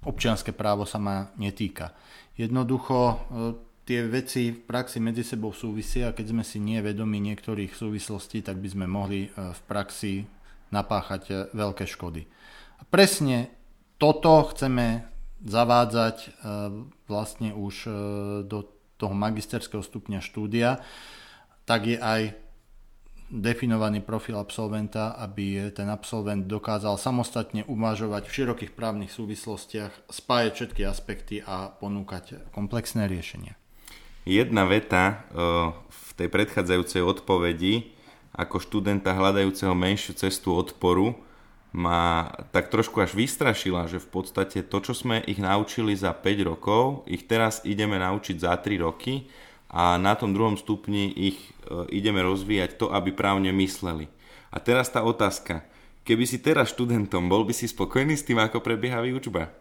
občianské právo sa ma netýka. Jednoducho e, tie veci v praxi medzi sebou súvisia a keď sme si nie vedomi niektorých súvislostí, tak by sme mohli e, v praxi napáchať veľké škody. A presne toto chceme zavádzať vlastne už do toho magisterského stupňa štúdia, tak je aj definovaný profil absolventa, aby ten absolvent dokázal samostatne uvažovať v širokých právnych súvislostiach, spájať všetky aspekty a ponúkať komplexné riešenia. Jedna veta eh, v tej predchádzajúcej odpovedi ako študenta hľadajúceho menšiu cestu odporu ma tak trošku až vystrašila, že v podstate to, čo sme ich naučili za 5 rokov, ich teraz ideme naučiť za 3 roky a na tom druhom stupni ich e, ideme rozvíjať to, aby právne mysleli. A teraz tá otázka. Keby si teraz študentom, bol by si spokojný s tým, ako prebieha výučba?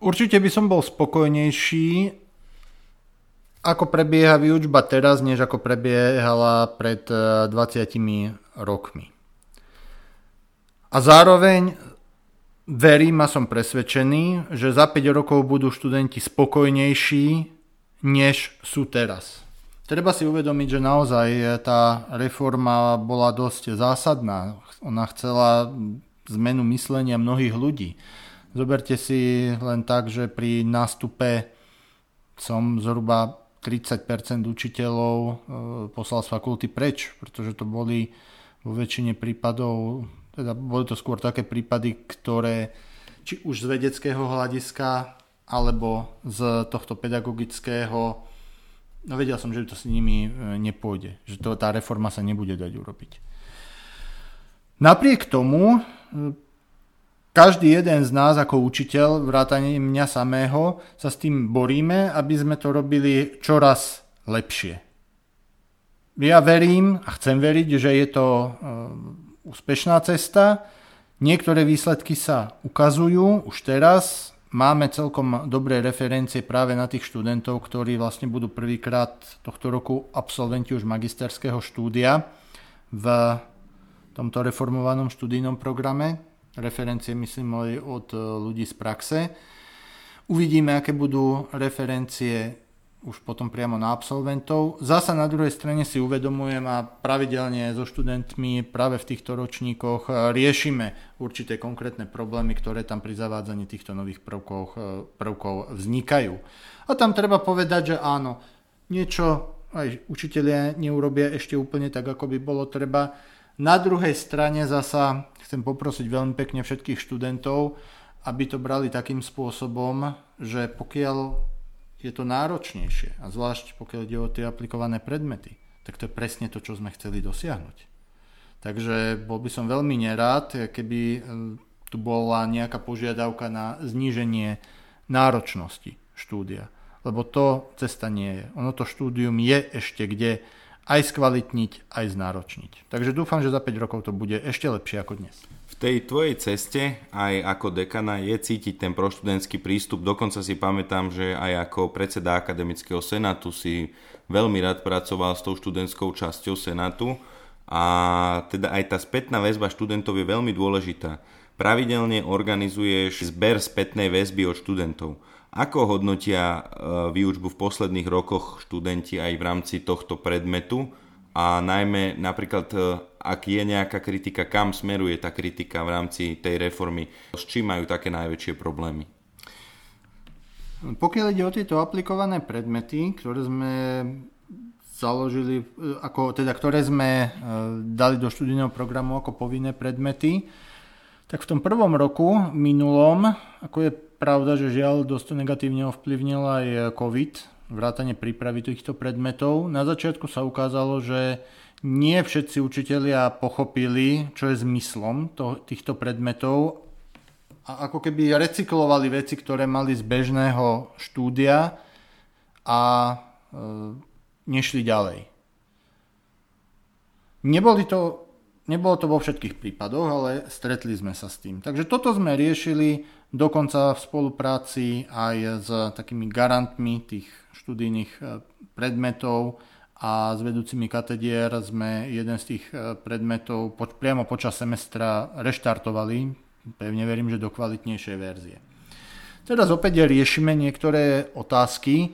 Určite by som bol spokojnejší, ako prebieha výučba teraz, než ako prebiehala pred 20 e, rokmi. A zároveň verím a som presvedčený, že za 5 rokov budú študenti spokojnejší než sú teraz. Treba si uvedomiť, že naozaj tá reforma bola dosť zásadná. Ona chcela zmenu myslenia mnohých ľudí. Zoberte si len tak, že pri nástupe som zhruba 30% učiteľov e, poslal z fakulty preč, pretože to boli vo väčšine prípadov, teda boli to skôr také prípady, ktoré či už z vedeckého hľadiska alebo z tohto pedagogického no vedel som, že to s nimi e, nepôjde, že to, tá reforma sa nebude dať urobiť. Napriek tomu e, každý jeden z nás ako učiteľ, vrátane mňa samého, sa s tým boríme, aby sme to robili čoraz lepšie. Ja verím a chcem veriť, že je to uh, úspešná cesta. Niektoré výsledky sa ukazujú už teraz. Máme celkom dobré referencie práve na tých študentov, ktorí vlastne budú prvýkrát tohto roku absolventi už magisterského štúdia v tomto reformovanom študijnom programe. Referencie myslím aj od ľudí z praxe. Uvidíme, aké budú referencie už potom priamo na absolventov. Zasa na druhej strane si uvedomujem a pravidelne so študentmi práve v týchto ročníkoch e, riešime určité konkrétne problémy, ktoré tam pri zavádzaní týchto nových prvkov, e, prvkov vznikajú. A tam treba povedať, že áno, niečo aj učitelia neurobia ešte úplne tak, ako by bolo treba. Na druhej strane zasa chcem poprosiť veľmi pekne všetkých študentov, aby to brali takým spôsobom, že pokiaľ je to náročnejšie a zvlášť pokiaľ ide o tie aplikované predmety, tak to je presne to, čo sme chceli dosiahnuť. Takže bol by som veľmi nerád, keby e, tu bola nejaká požiadavka na zníženie náročnosti štúdia. Lebo to cesta nie je. Ono to štúdium je ešte kde aj skvalitniť, aj znáročniť. Takže dúfam, že za 5 rokov to bude ešte lepšie ako dnes tej tvojej ceste aj ako dekana je cítiť ten proštudentský prístup. Dokonca si pamätám, že aj ako predseda akademického senátu si veľmi rád pracoval s tou študentskou časťou senátu a teda aj tá spätná väzba študentov je veľmi dôležitá. Pravidelne organizuješ zber spätnej väzby od študentov. Ako hodnotia e, výučbu v posledných rokoch študenti aj v rámci tohto predmetu a najmä napríklad e, ak je nejaká kritika, kam smeruje tá kritika v rámci tej reformy, s čím majú také najväčšie problémy? Pokiaľ ide o tieto aplikované predmety, ktoré sme založili, e, ako, teda ktoré sme e, dali do študijného programu ako povinné predmety, tak v tom prvom roku minulom, ako je pravda, že žiaľ dosť negatívne ovplyvnil aj COVID, vrátane prípravy týchto predmetov. Na začiatku sa ukázalo, že nie všetci učitelia pochopili, čo je zmyslom to, týchto predmetov a ako keby recyklovali veci, ktoré mali z bežného štúdia a e, nešli ďalej. Neboli to, nebolo to vo všetkých prípadoch, ale stretli sme sa s tým. Takže toto sme riešili dokonca v spolupráci aj s takými garantmi tých študijných e, predmetov a s vedúcimi katedier sme jeden z tých e, predmetov priamo počas semestra reštartovali, pevne verím, že do kvalitnejšej verzie. Teraz opäť riešime niektoré otázky. E,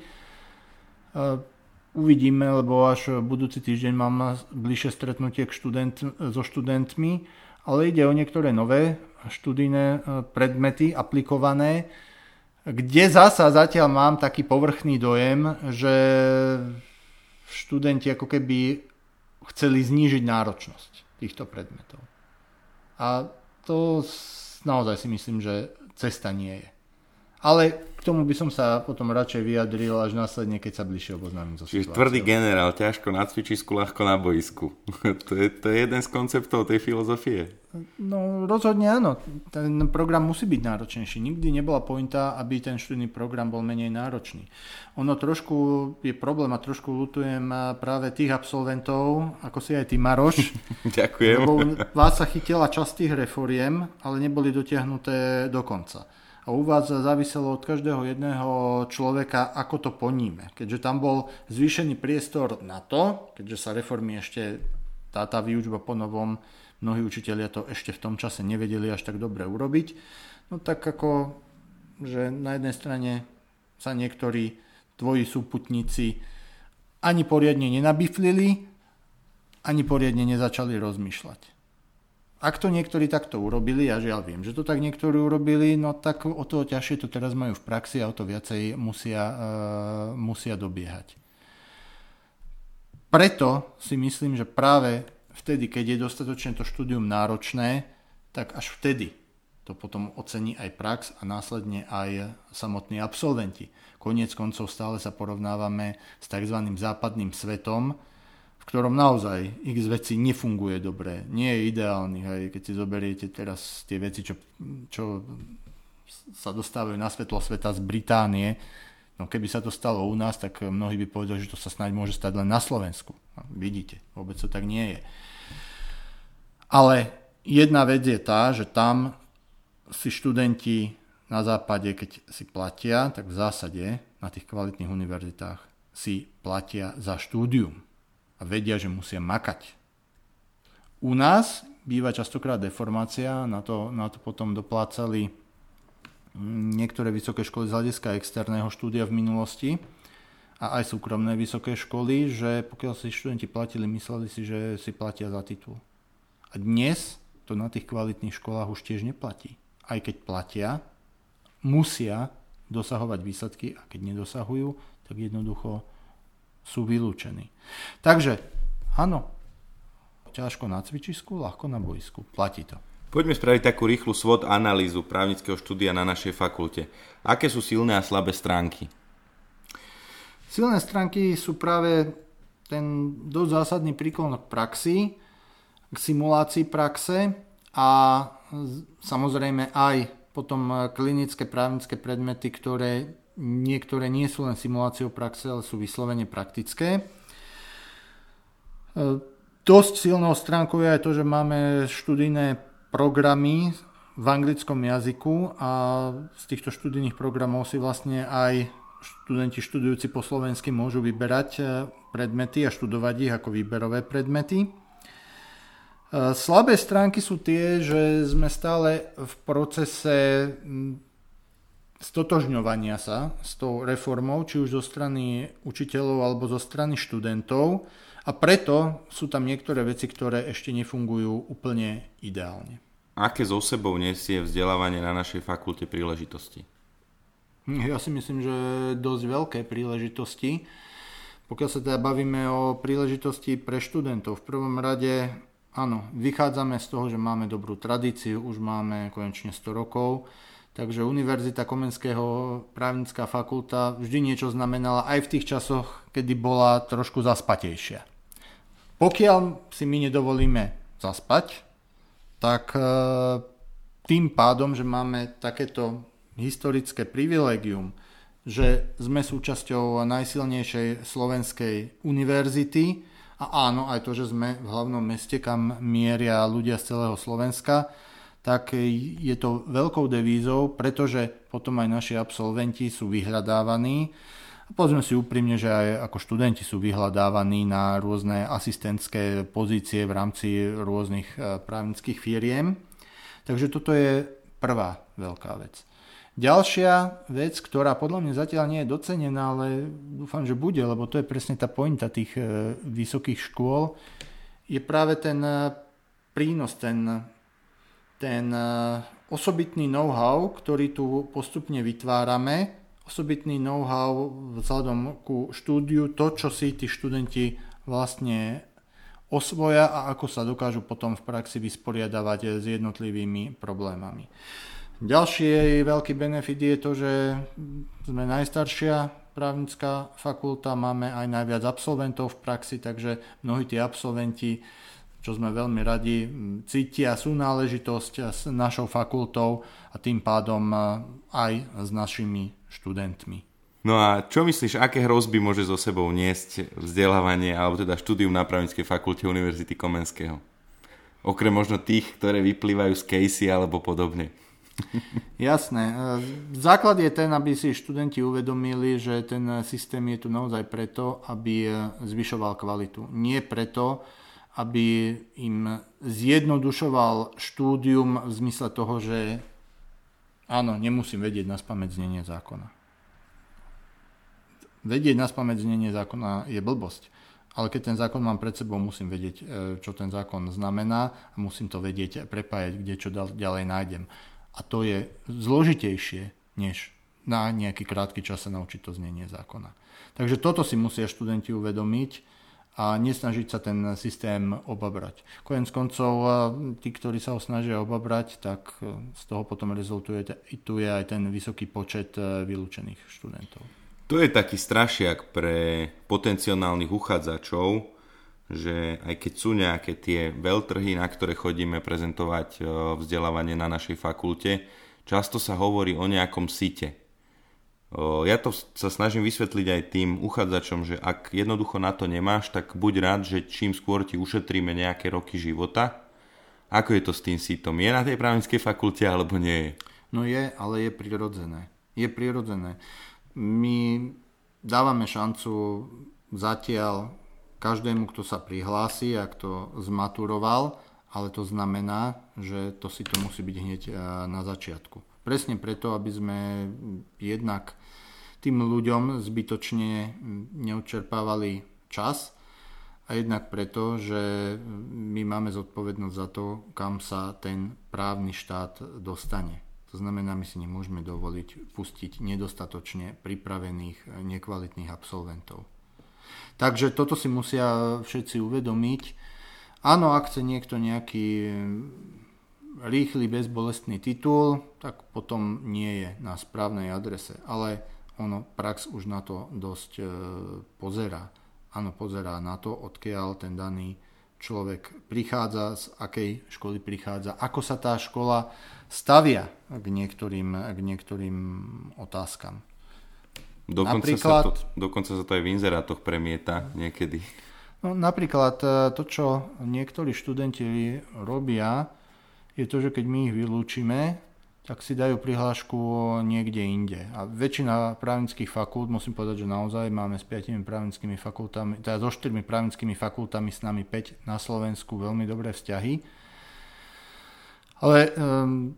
uvidíme, lebo až budúci týždeň mám bližšie stretnutie k študent, so študentmi, ale ide o niektoré nové študijné predmety aplikované, kde zasa zatiaľ mám taký povrchný dojem, že študenti ako keby chceli znížiť náročnosť týchto predmetov. A to naozaj si myslím, že cesta nie je. Ale tomu by som sa potom radšej vyjadril až následne, keď sa bližšie oboznámim so Čiže tvrdý generál, ťažko na cvičisku, ľahko na boisku. to, je, to je jeden z konceptov tej filozofie. No rozhodne áno. Ten program musí byť náročnejší. Nikdy nebola pointa, aby ten študijný program bol menej náročný. Ono trošku je problém a trošku lutujem práve tých absolventov, ako si aj ty Maroš. Ďakujem. Lebo vás sa chytila časť tých reforiem, ale neboli dotiahnuté do konca a u vás záviselo od každého jedného človeka, ako to poníme. Keďže tam bol zvýšený priestor na to, keďže sa reformy ešte, tá, tá výučba po novom, mnohí učitelia to ešte v tom čase nevedeli až tak dobre urobiť, no tak ako, že na jednej strane sa niektorí tvoji súputníci ani poriadne nenabiflili, ani poriadne nezačali rozmýšľať. Ak to niektorí takto urobili, ja žiaľ viem, že to tak niektorí urobili, no tak o to ťažšie to teraz majú v praxi a o to viacej musia, uh, musia dobiehať. Preto si myslím, že práve vtedy, keď je dostatočne to štúdium náročné, tak až vtedy To potom ocení aj prax a následne aj samotní absolventi. Koniec koncov stále sa porovnávame s tzv. západným svetom, ktorom naozaj x veci nefunguje dobre, nie je ideálny. Hej. Keď si zoberiete teraz tie veci, čo, čo sa dostávajú na svetlo sveta z Británie, no keby sa to stalo u nás, tak mnohí by povedali, že to sa snáď môže stať len na Slovensku. No, vidíte, vôbec to tak nie je. Ale jedna vec je tá, že tam si študenti na západe, keď si platia, tak v zásade na tých kvalitných univerzitách si platia za štúdium a vedia, že musia makať. U nás býva častokrát deformácia, na to, na to potom doplácali niektoré vysoké školy z hľadiska externého štúdia v minulosti a aj súkromné vysoké školy, že pokiaľ si študenti platili, mysleli si, že si platia za titul. A dnes to na tých kvalitných školách už tiež neplatí aj keď platia, musia dosahovať výsledky a keď nedosahujú, tak jednoducho sú vylúčení. Takže áno, ťažko na cvičisku, ľahko na boisku. Platí to. Poďme spraviť takú rýchlu svod analýzu právnického štúdia na našej fakulte. Aké sú silné a slabé stránky? Silné stránky sú práve ten dosť zásadný príklon k praxi, k simulácii praxe a samozrejme aj potom klinické právnické predmety, ktoré niektoré nie sú len simuláciou praxe, ale sú vyslovene praktické. Eh, dosť silnou stránkou je aj to, že máme študijné programy v anglickom jazyku a z týchto študijných programov si vlastne aj študenti študujúci po slovensky môžu vyberať eh, predmety a študovať ich ako výberové predmety. E, slabé stránky sú tie, že sme stále v procese stotožňovania sa s tou reformou, či už zo strany učiteľov alebo zo strany študentov a preto sú tam niektoré veci, ktoré ešte nefungujú úplne ideálne. Aké zo sebou nesie vzdelávanie na našej fakulte príležitosti? Hm, ja si myslím, že dosť veľké príležitosti. Pokiaľ sa teda bavíme o príležitosti pre študentov, v prvom rade Áno, vychádzame z toho, že máme dobrú tradíciu, už máme konečne 100 rokov, takže Univerzita Komenského právnická fakulta vždy niečo znamenala aj v tých časoch, kedy bola trošku zaspatejšia. Pokiaľ si my nedovolíme zaspať, tak e, tým pádom, že máme takéto historické privilegium, že sme súčasťou najsilnejšej slovenskej univerzity, a áno, aj to, že sme v hlavnom meste, kam mieria ľudia z celého Slovenska, tak je to veľkou devízou, pretože potom aj naši absolventi sú vyhľadávaní. A povedzme si úprimne, že aj ako študenti sú vyhľadávaní na rôzne asistentské pozície v rámci rôznych eh, právnických firiem. Takže toto je prvá veľká vec. Ďalšia vec, ktorá podľa mňa zatiaľ nie je docenená, ale dúfam, že bude, lebo to je presne tá pointa tých e, vysokých škôl, je práve ten e, prínos, ten, ten e, osobitný know-how, ktorý tu postupne vytvárame, osobitný know-how vzhľadom ku štúdiu, to, čo si tí študenti vlastne osvoja a ako sa dokážu potom v praxi vysporiadavať s jednotlivými problémami. Ďalší veľký benefit je to, že sme najstaršia právnická fakulta, máme aj najviac absolventov v praxi, takže mnohí tí absolventi, čo sme veľmi radi, cítia súnáležitosť s našou fakultou a tým pádom aj s našimi študentmi. No a čo myslíš, aké hrozby môže so sebou niesť vzdelávanie alebo teda štúdium na právnickej fakulte Univerzity Komenského? Okrem možno tých, ktoré vyplývajú z Casey alebo podobne. Jasné. E, základ je ten, aby si študenti uvedomili, že ten systém je tu naozaj preto, aby zvyšoval kvalitu. Nie preto, aby im zjednodušoval štúdium v zmysle toho, že áno, nemusím vedieť na spamäť znenie zákona. Vedieť na spamäť znenie zákona je blbosť. Ale keď ten zákon mám pred sebou, musím vedieť, e, čo ten zákon znamená a musím to vedieť prepájať, kde čo ďalej nájdem a to je zložitejšie, než na nejaký krátky čas sa naučiť to znenie zákona. Takže toto si musia študenti uvedomiť a nesnažiť sa ten systém obabrať. Konec koncov, tí, ktorí sa ho snažia obabrať, tak z toho potom rezultuje tu je aj ten vysoký počet vylúčených študentov. To je taký strašiak pre potenciálnych uchádzačov, že aj keď sú nejaké tie veľtrhy, na ktoré chodíme prezentovať e, vzdelávanie na našej fakulte, často sa hovorí o nejakom site. Ja to sa snažím vysvetliť aj tým uchádzačom, že ak jednoducho na to nemáš, tak buď rád, že čím skôr ti ušetríme nejaké roky života. Ako je to s tým sitom? Je na tej právnickej fakulte alebo nie je? No je, ale je prirodzené. Je prirodzené. My dávame šancu zatiaľ každému, kto sa prihlási a kto zmaturoval, ale to znamená, že to si to musí byť hneď e, na začiatku. Presne preto, aby sme jednak tým ľuďom zbytočne neočerpávali čas a jednak preto, že my máme zodpovednosť za to, kam sa ten právny štát dostane. To znamená, my si nemôžeme dovoliť pustiť nedostatočne pripravených, nekvalitných absolventov. Takže toto si musia všetci uvedomiť. Áno, ak chce niekto nejaký rýchly, bezbolestný titul, tak potom nie je na správnej adrese. Ale ono, prax už na to dosť e, pozerá. Áno, pozerá na to, odkiaľ ten daný človek prichádza, z akej školy prichádza, ako sa tá škola stavia k niektorým, k niektorým otázkam. Dokonca, napríklad, sa to, dokonca sa to aj v inzerátoch premieta niekedy. No, napríklad e, to, čo niektorí študenti robia, je to, že keď my ich vylúčime, tak si dajú prihlášku niekde inde. A väčšina právnických fakult, musím povedať, že naozaj máme s 5 právnickými fakultami, teda so 4 právnickými fakultami s nami 5 na Slovensku veľmi dobré vzťahy. Ale um,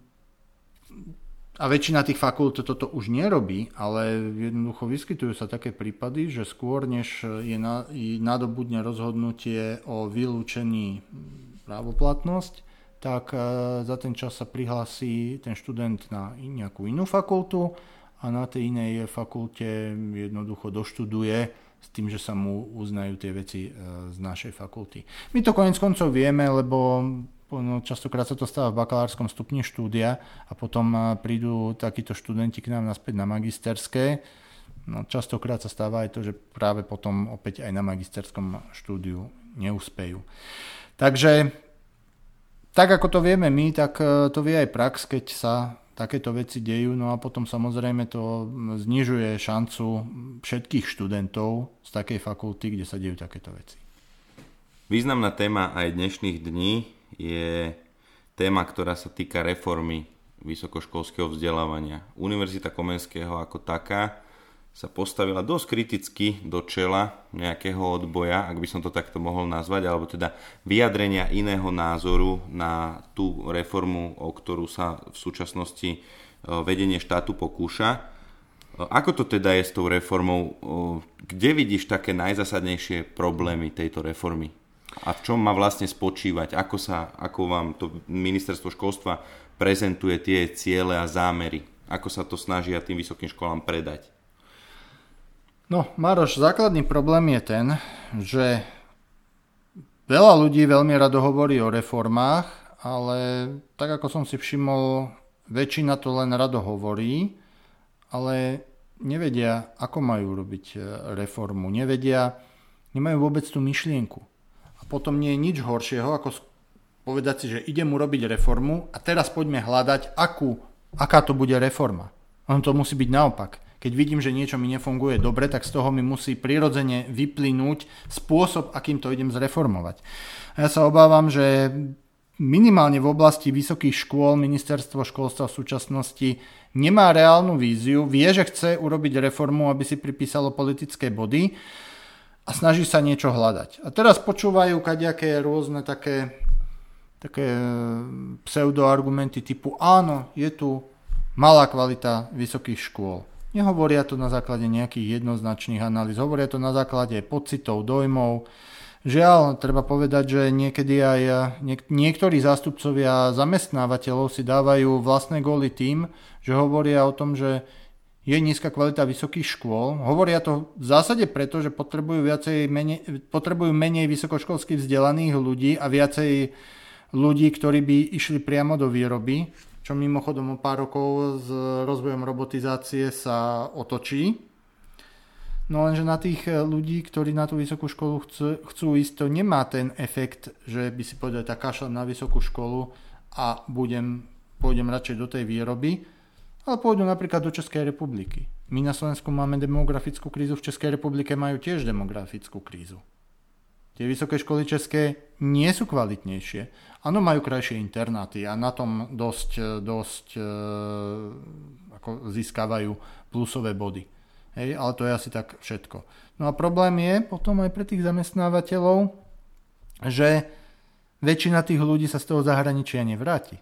a väčšina tých fakult toto už nerobí, ale jednoducho vyskytujú sa také prípady, že skôr než je na, nadobudne rozhodnutie o vylúčení právoplatnosť, tak e, za ten čas sa prihlási ten študent na nejakú inú fakultu a na tej inej fakulte jednoducho doštuduje s tým, že sa mu uznajú tie veci e, z našej fakulty. My to konec koncov vieme, lebo no, častokrát sa to stáva v bakalárskom stupni štúdia a potom prídu takíto študenti k nám naspäť na magisterské. No, častokrát sa stáva aj to, že práve potom opäť aj na magisterskom štúdiu neúspejú. Takže tak ako to vieme my, tak e, to vie aj prax, keď sa takéto veci dejú, no a potom samozrejme to znižuje šancu všetkých študentov z takej fakulty, kde sa dejú takéto veci. Významná téma aj dnešných dní je téma, ktorá sa týka reformy vysokoškolského vzdelávania. Univerzita Komenského ako taká sa postavila dosť kriticky do čela nejakého odboja, ak by som to takto mohol nazvať, alebo teda vyjadrenia iného názoru na tú reformu, o ktorú sa v súčasnosti e, vedenie štátu pokúša. E, ako to teda je s tou reformou? E, kde vidíš také najzasadnejšie problémy tejto reformy? a v čom má vlastne spočívať, ako, sa, ako vám to ministerstvo školstva prezentuje tie ciele a zámery, ako sa to snažia tým vysokým školám predať. No, Maroš, základný problém je ten, že veľa ľudí veľmi rado hovorí o reformách, ale tak ako som si všimol, väčšina to len rado hovorí, ale nevedia, ako majú robiť e, reformu, nevedia, nemajú vôbec tú myšlienku potom nie je nič horšieho, ako povedať si, že idem urobiť reformu a teraz poďme hľadať, akú, aká to bude reforma. On to musí byť naopak. Keď vidím, že niečo mi nefunguje dobre, tak z toho mi musí prirodzene vyplynúť spôsob, akým to idem zreformovať. A ja sa obávam, že minimálne v oblasti vysokých škôl ministerstvo školstva v súčasnosti nemá reálnu víziu, vie, že chce urobiť reformu, aby si pripísalo politické body, a snaží sa niečo hľadať. A teraz počúvajú kaďaké rôzne také, také e, pseudoargumenty typu áno, je tu malá kvalita vysokých škôl. Nehovoria to na základe nejakých jednoznačných analýz, hovoria to na základe pocitov, dojmov. Žiaľ, treba povedať, že niekedy aj e, niek- niektorí zástupcovia zamestnávateľov si dávajú vlastné góly tým, že hovoria o tom, že je nízka kvalita vysokých škôl. Hovoria to v zásade preto, že potrebujú, viacej, menej, potrebujú menej vysokoškolských vzdelaných ľudí a viacej ľudí, ktorí by išli priamo do výroby, čo mimochodom o pár rokov s rozvojom robotizácie sa otočí. No lenže na tých ľudí, ktorí na tú vysokú školu chcú, chcú ísť, to nemá ten efekt, že by si povedali, tak kašľam na vysokú školu a budem, pôjdem radšej do tej výroby ale pôjdu napríklad do Českej republiky. My na Slovensku máme demografickú krízu, v Českej republike majú tiež demografickú krízu. Tie vysoké školy české nie sú kvalitnejšie. Áno, majú krajšie internáty a na tom dosť, dosť e, ako získavajú plusové body. Hej, ale to je asi tak všetko. No a problém je potom aj pre tých zamestnávateľov, že väčšina tých ľudí sa z toho zahraničia nevráti.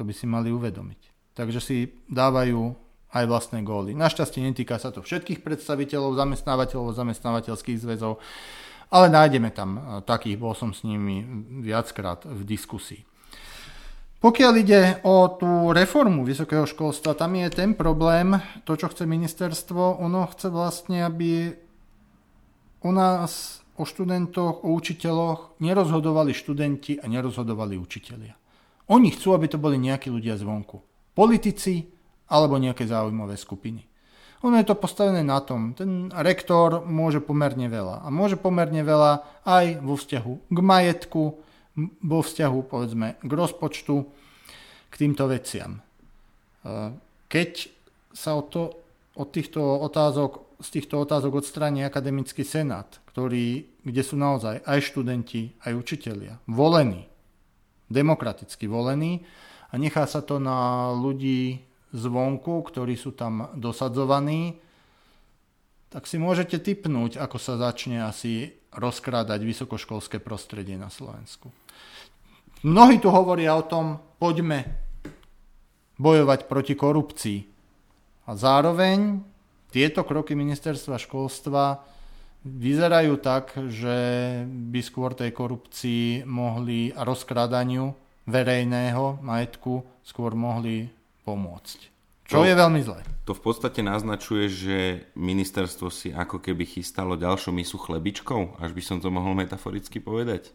To by si mali uvedomiť takže si dávajú aj vlastné góly. Našťastie netýka sa to všetkých predstaviteľov, zamestnávateľov, zamestnávateľských zväzov, ale nájdeme tam e, takých, bol som s nimi viackrát v diskusii. Pokiaľ ide o tú reformu vysokého školstva, tam je ten problém, to, čo chce ministerstvo, ono chce vlastne, aby u nás o študentoch, o učiteľoch nerozhodovali študenti a nerozhodovali učitelia. Oni chcú, aby to boli nejakí ľudia zvonku politici alebo nejaké záujmové skupiny. Ono je to postavené na tom, ten rektor môže pomerne veľa. A môže pomerne veľa aj vo vzťahu k majetku, vo vzťahu povedzme k rozpočtu, k týmto veciam. E, keď sa od, to, od týchto otázok, z týchto otázok odstráni akademický senát, ktorý, kde sú naozaj aj študenti, aj učitelia, volení, demokraticky volení, a nechá sa to na ľudí zvonku, ktorí sú tam dosadzovaní, tak si môžete typnúť, ako sa začne asi rozkrádať vysokoškolské prostredie na Slovensku. Mnohí tu hovoria o tom, poďme bojovať proti korupcii. A zároveň tieto kroky ministerstva školstva vyzerajú tak, že by skôr tej korupcii mohli a rozkrádaniu verejného majetku skôr mohli pomôcť. Čo to, je veľmi zlé. To v podstate naznačuje, že ministerstvo si ako keby chystalo ďalšiu misu chlebičkov, až by som to mohol metaforicky povedať.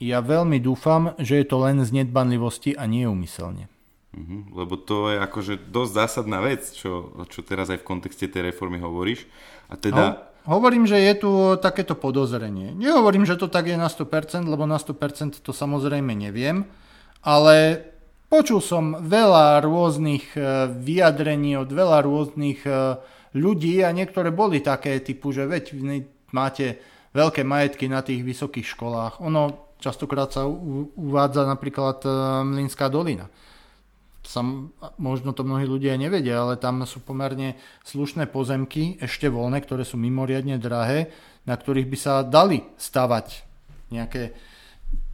Ja veľmi dúfam, že je to len z nedbanlivosti a nie umyselne. Mhm, lebo to je akože dosť zásadná vec, čo, čo teraz aj v kontexte tej reformy hovoríš. A teda... No, hovorím, že je tu takéto podozrenie. Nehovorím, že to tak je na 100%, lebo na 100% to samozrejme neviem ale počul som veľa rôznych e, vyjadrení od veľa rôznych e, ľudí a niektoré boli také typu, že veď máte veľké majetky na tých vysokých školách. Ono častokrát sa uvádza napríklad e, Mlinská dolina. Sam, možno to mnohí ľudia nevedia, ale tam sú pomerne slušné pozemky, ešte voľné, ktoré sú mimoriadne drahé, na ktorých by sa dali stavať nejaké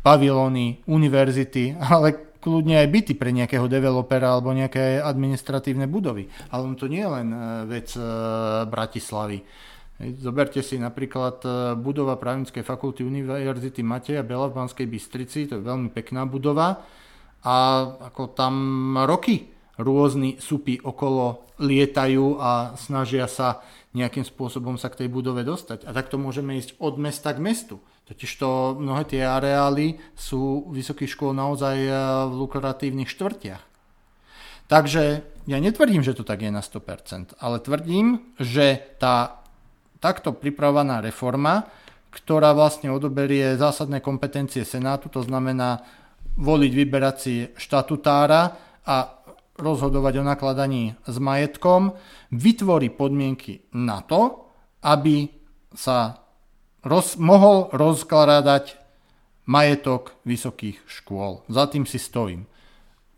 pavilóny, univerzity, ale kľudne aj byty pre nejakého developera alebo nejaké administratívne budovy. Ale to nie je len e, vec e, Bratislavy. Zoberte si napríklad e, budova právnickej fakulty Univerzity Mateja Bela v Banskej Bystrici, to je veľmi pekná budova a ako tam roky rôzni supy okolo lietajú a snažia sa nejakým spôsobom sa k tej budove dostať. A takto môžeme ísť od mesta k mestu. Totižto mnohé tie areály sú vysokých škôl naozaj eh, v lukratívnych štvrtiach. Takže ja netvrdím, že to tak je na 100%, ale tvrdím, že tá takto pripravovaná reforma, ktorá vlastne odoberie zásadné kompetencie Senátu, to znamená voliť, vyberať si štatutára a rozhodovať o nakladaní s majetkom, vytvorí podmienky na to, aby sa roz, mohol rozkladať majetok vysokých škôl. Za tým si stojím.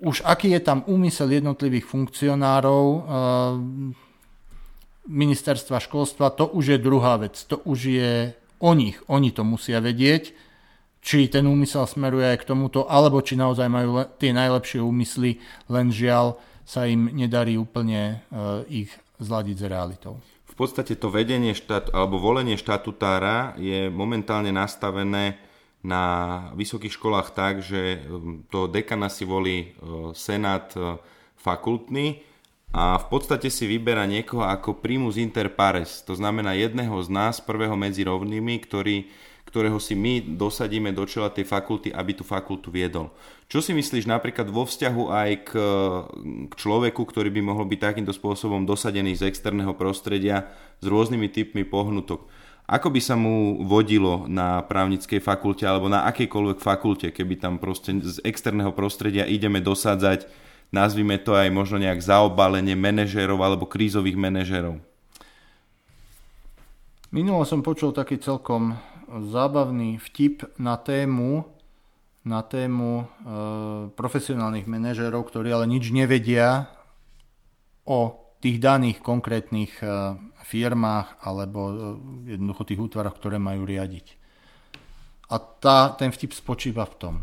Už aký je tam úmysel jednotlivých funkcionárov e, ministerstva školstva, to už je druhá vec. To už je o nich. Oni to musia vedieť, či ten úmysel smeruje aj k tomuto, alebo či naozaj majú le- tie najlepšie úmysly, len žiaľ sa im nedarí úplne e, ich zladiť s realitou v podstate to vedenie štát, alebo volenie štatutára je momentálne nastavené na vysokých školách tak, že um, to dekana si volí uh, senát uh, fakultný a v podstate si vyberá niekoho ako primus inter pares, to znamená jedného z nás, prvého medzi rovnými, ktorý, ktorého si my dosadíme do čela tej fakulty, aby tú fakultu viedol. Čo si myslíš napríklad vo vzťahu aj k, k človeku, ktorý by mohol byť takýmto spôsobom dosadený z externého prostredia s rôznymi typmi pohnutok? Ako by sa mu vodilo na právnickej fakulte alebo na akejkoľvek fakulte, keby tam proste z externého prostredia ideme dosádzať nazvime to aj možno nejak zaobalenie manažérov alebo krízových manažérov? Minulo som počul taký celkom zábavný vtip na tému, na tému e, profesionálnych manažérov, ktorí ale nič nevedia o tých daných konkrétnych e, firmách alebo e, jednoducho tých útvaroch, ktoré majú riadiť. A tá, ten vtip spočíva v tom.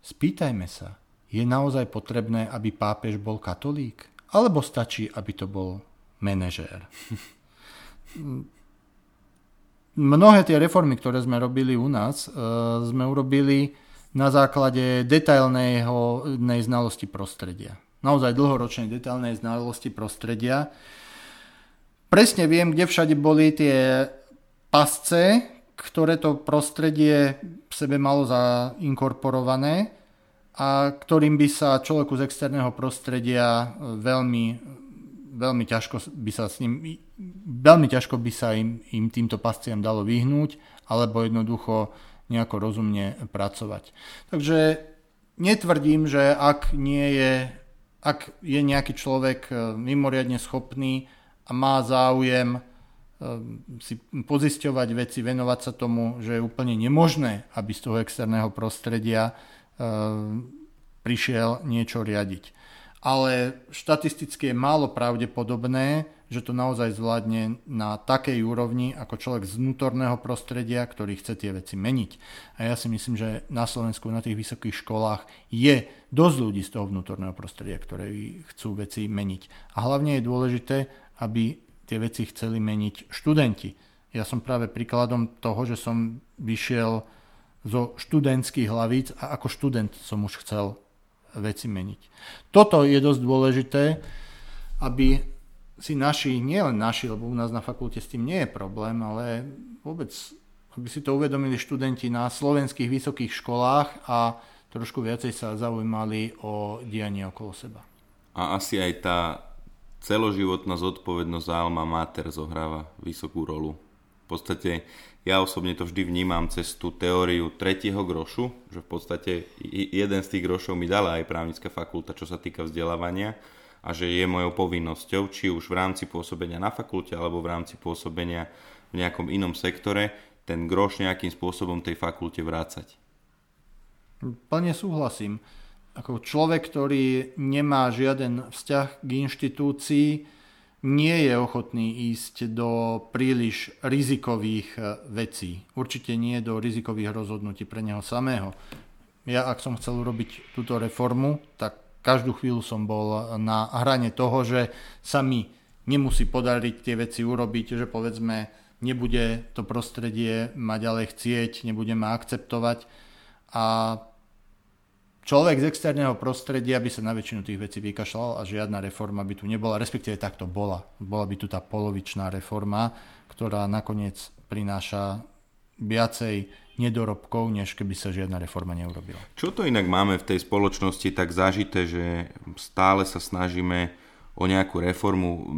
Spýtajme sa, je naozaj potrebné, aby pápež bol katolík? Alebo stačí, aby to bol manažér? Mnohé tie reformy, ktoré sme robili u nás, e, sme urobili na základe detailného znalosti prostredia. Naozaj dlhoročnej detailnej znalosti prostredia. Presne viem, kde všade boli tie pasce, ktoré to prostredie v sebe malo zainkorporované a ktorým by sa človeku z externého prostredia e, veľmi, veľmi ťažko by sa s ním, veľmi ťažko by sa im, im týmto pasciam dalo vyhnúť alebo jednoducho nejako rozumne pracovať. Takže netvrdím, že ak nie je, ak je nejaký človek e, mimoriadne schopný a má záujem e, si pozisťovať veci, venovať sa tomu, že je úplne nemožné, aby z toho externého prostredia Ehm, prišiel niečo riadiť. Ale štatisticky je málo pravdepodobné, že to naozaj zvládne na takej úrovni ako človek z vnútorného prostredia, ktorý chce tie veci meniť. A ja si myslím, že na Slovensku na tých vysokých školách je dosť ľudí z toho vnútorného prostredia, ktoré chcú veci meniť. A hlavne je dôležité, aby tie veci chceli meniť študenti. Ja som práve príkladom toho, že som vyšiel zo študentských hlavíc a ako študent som už chcel veci meniť. Toto je dosť dôležité, aby si naši, nielen naši, lebo u nás na fakulte s tým nie je problém, ale vôbec, aby si to uvedomili študenti na slovenských vysokých školách a trošku viacej sa zaujímali o dianie okolo seba. A asi aj tá celoživotná zodpovednosť alma mater zohráva vysokú rolu. V podstate ja osobne to vždy vnímam cez tú teóriu tretieho grošu, že v podstate jeden z tých grošov mi dala aj právnická fakulta, čo sa týka vzdelávania a že je mojou povinnosťou, či už v rámci pôsobenia na fakulte alebo v rámci pôsobenia v nejakom inom sektore, ten groš nejakým spôsobom tej fakulte vrácať. Plne súhlasím. Ako človek, ktorý nemá žiaden vzťah k inštitúcii, nie je ochotný ísť do príliš rizikových e, vecí. Určite nie do rizikových rozhodnutí pre neho samého. Ja, ak som chcel urobiť túto reformu, tak každú chvíľu som bol na hrane toho, že sa mi nemusí podariť tie veci urobiť, že povedzme nebude to prostredie ma ďalej chcieť, nebude ma akceptovať a človek z externého prostredia by sa na väčšinu tých vecí vykašľal a žiadna reforma by tu nebola, respektíve takto bola. Bola by tu tá polovičná reforma, ktorá nakoniec prináša viacej nedorobkov, než keby sa žiadna reforma neurobila. Čo to inak máme v tej spoločnosti tak zažité, že stále sa snažíme o nejakú reformu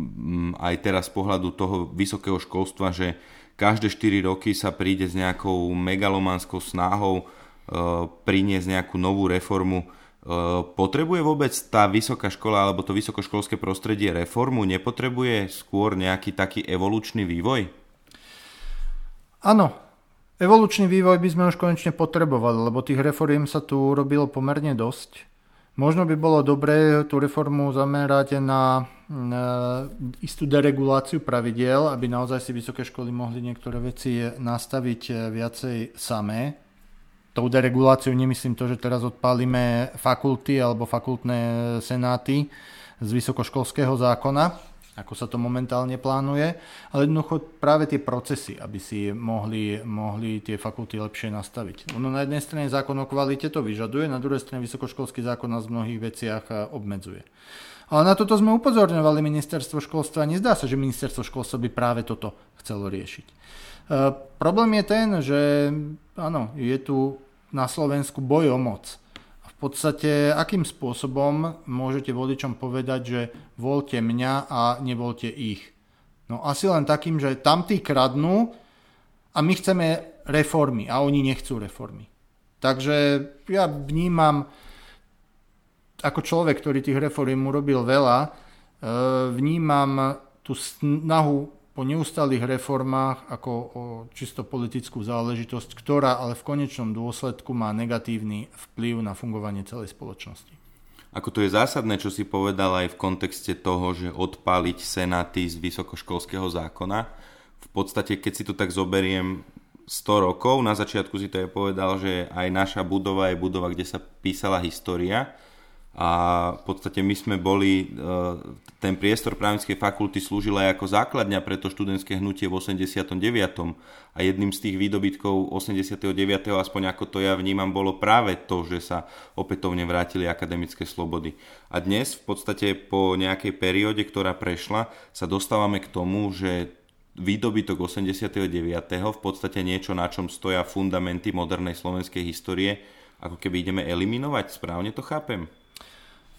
aj teraz z pohľadu toho vysokého školstva, že každé 4 roky sa príde s nejakou megalománskou snahou priniesť nejakú novú reformu. Potrebuje vôbec tá vysoká škola alebo to vysokoškolské prostredie reformu? Nepotrebuje skôr nejaký taký evolučný vývoj? Áno, evolučný vývoj by sme už konečne potrebovali, lebo tých reforiem sa tu robilo pomerne dosť. Možno by bolo dobré tú reformu zamerať na, na istú dereguláciu pravidiel, aby naozaj si vysoké školy mohli niektoré veci nastaviť viacej samé, tou dereguláciou nemyslím to, že teraz odpálime fakulty alebo fakultné senáty z vysokoškolského zákona, ako sa to momentálne plánuje, ale jednoducho práve tie procesy, aby si mohli, mohli tie fakulty lepšie nastaviť. Ono na jednej strane zákon o kvalite to vyžaduje, na druhej strane vysokoškolský zákon nás v mnohých veciach obmedzuje. Ale na toto sme upozorňovali ministerstvo školstva. Nezdá sa, že ministerstvo školstva by práve toto chcelo riešiť. E, problém je ten, že áno, je tu na Slovensku boj o moc. V podstate, akým spôsobom môžete voličom povedať, že voľte mňa a nevolte ich. No asi len takým, že tamtí kradnú a my chceme reformy a oni nechcú reformy. Takže ja vnímam, ako človek, ktorý tých reform urobil veľa, e, vnímam tú snahu po neustálých reformách ako o čisto politickú záležitosť, ktorá ale v konečnom dôsledku má negatívny vplyv na fungovanie celej spoločnosti. Ako to je zásadné, čo si povedal aj v kontexte toho, že odpáliť senáty z vysokoškolského zákona. V podstate, keď si to tak zoberiem 100 rokov, na začiatku si to je povedal, že aj naša budova je budova, kde sa písala história a v podstate my sme boli, e, ten priestor právnickej fakulty slúžil aj ako základňa pre to študentské hnutie v 89. A jedným z tých výdobytkov 89. aspoň ako to ja vnímam, bolo práve to, že sa opätovne vrátili akademické slobody. A dnes v podstate po nejakej perióde, ktorá prešla, sa dostávame k tomu, že výdobytok 89. v podstate niečo, na čom stoja fundamenty modernej slovenskej histórie, ako keby ideme eliminovať. Správne to chápem?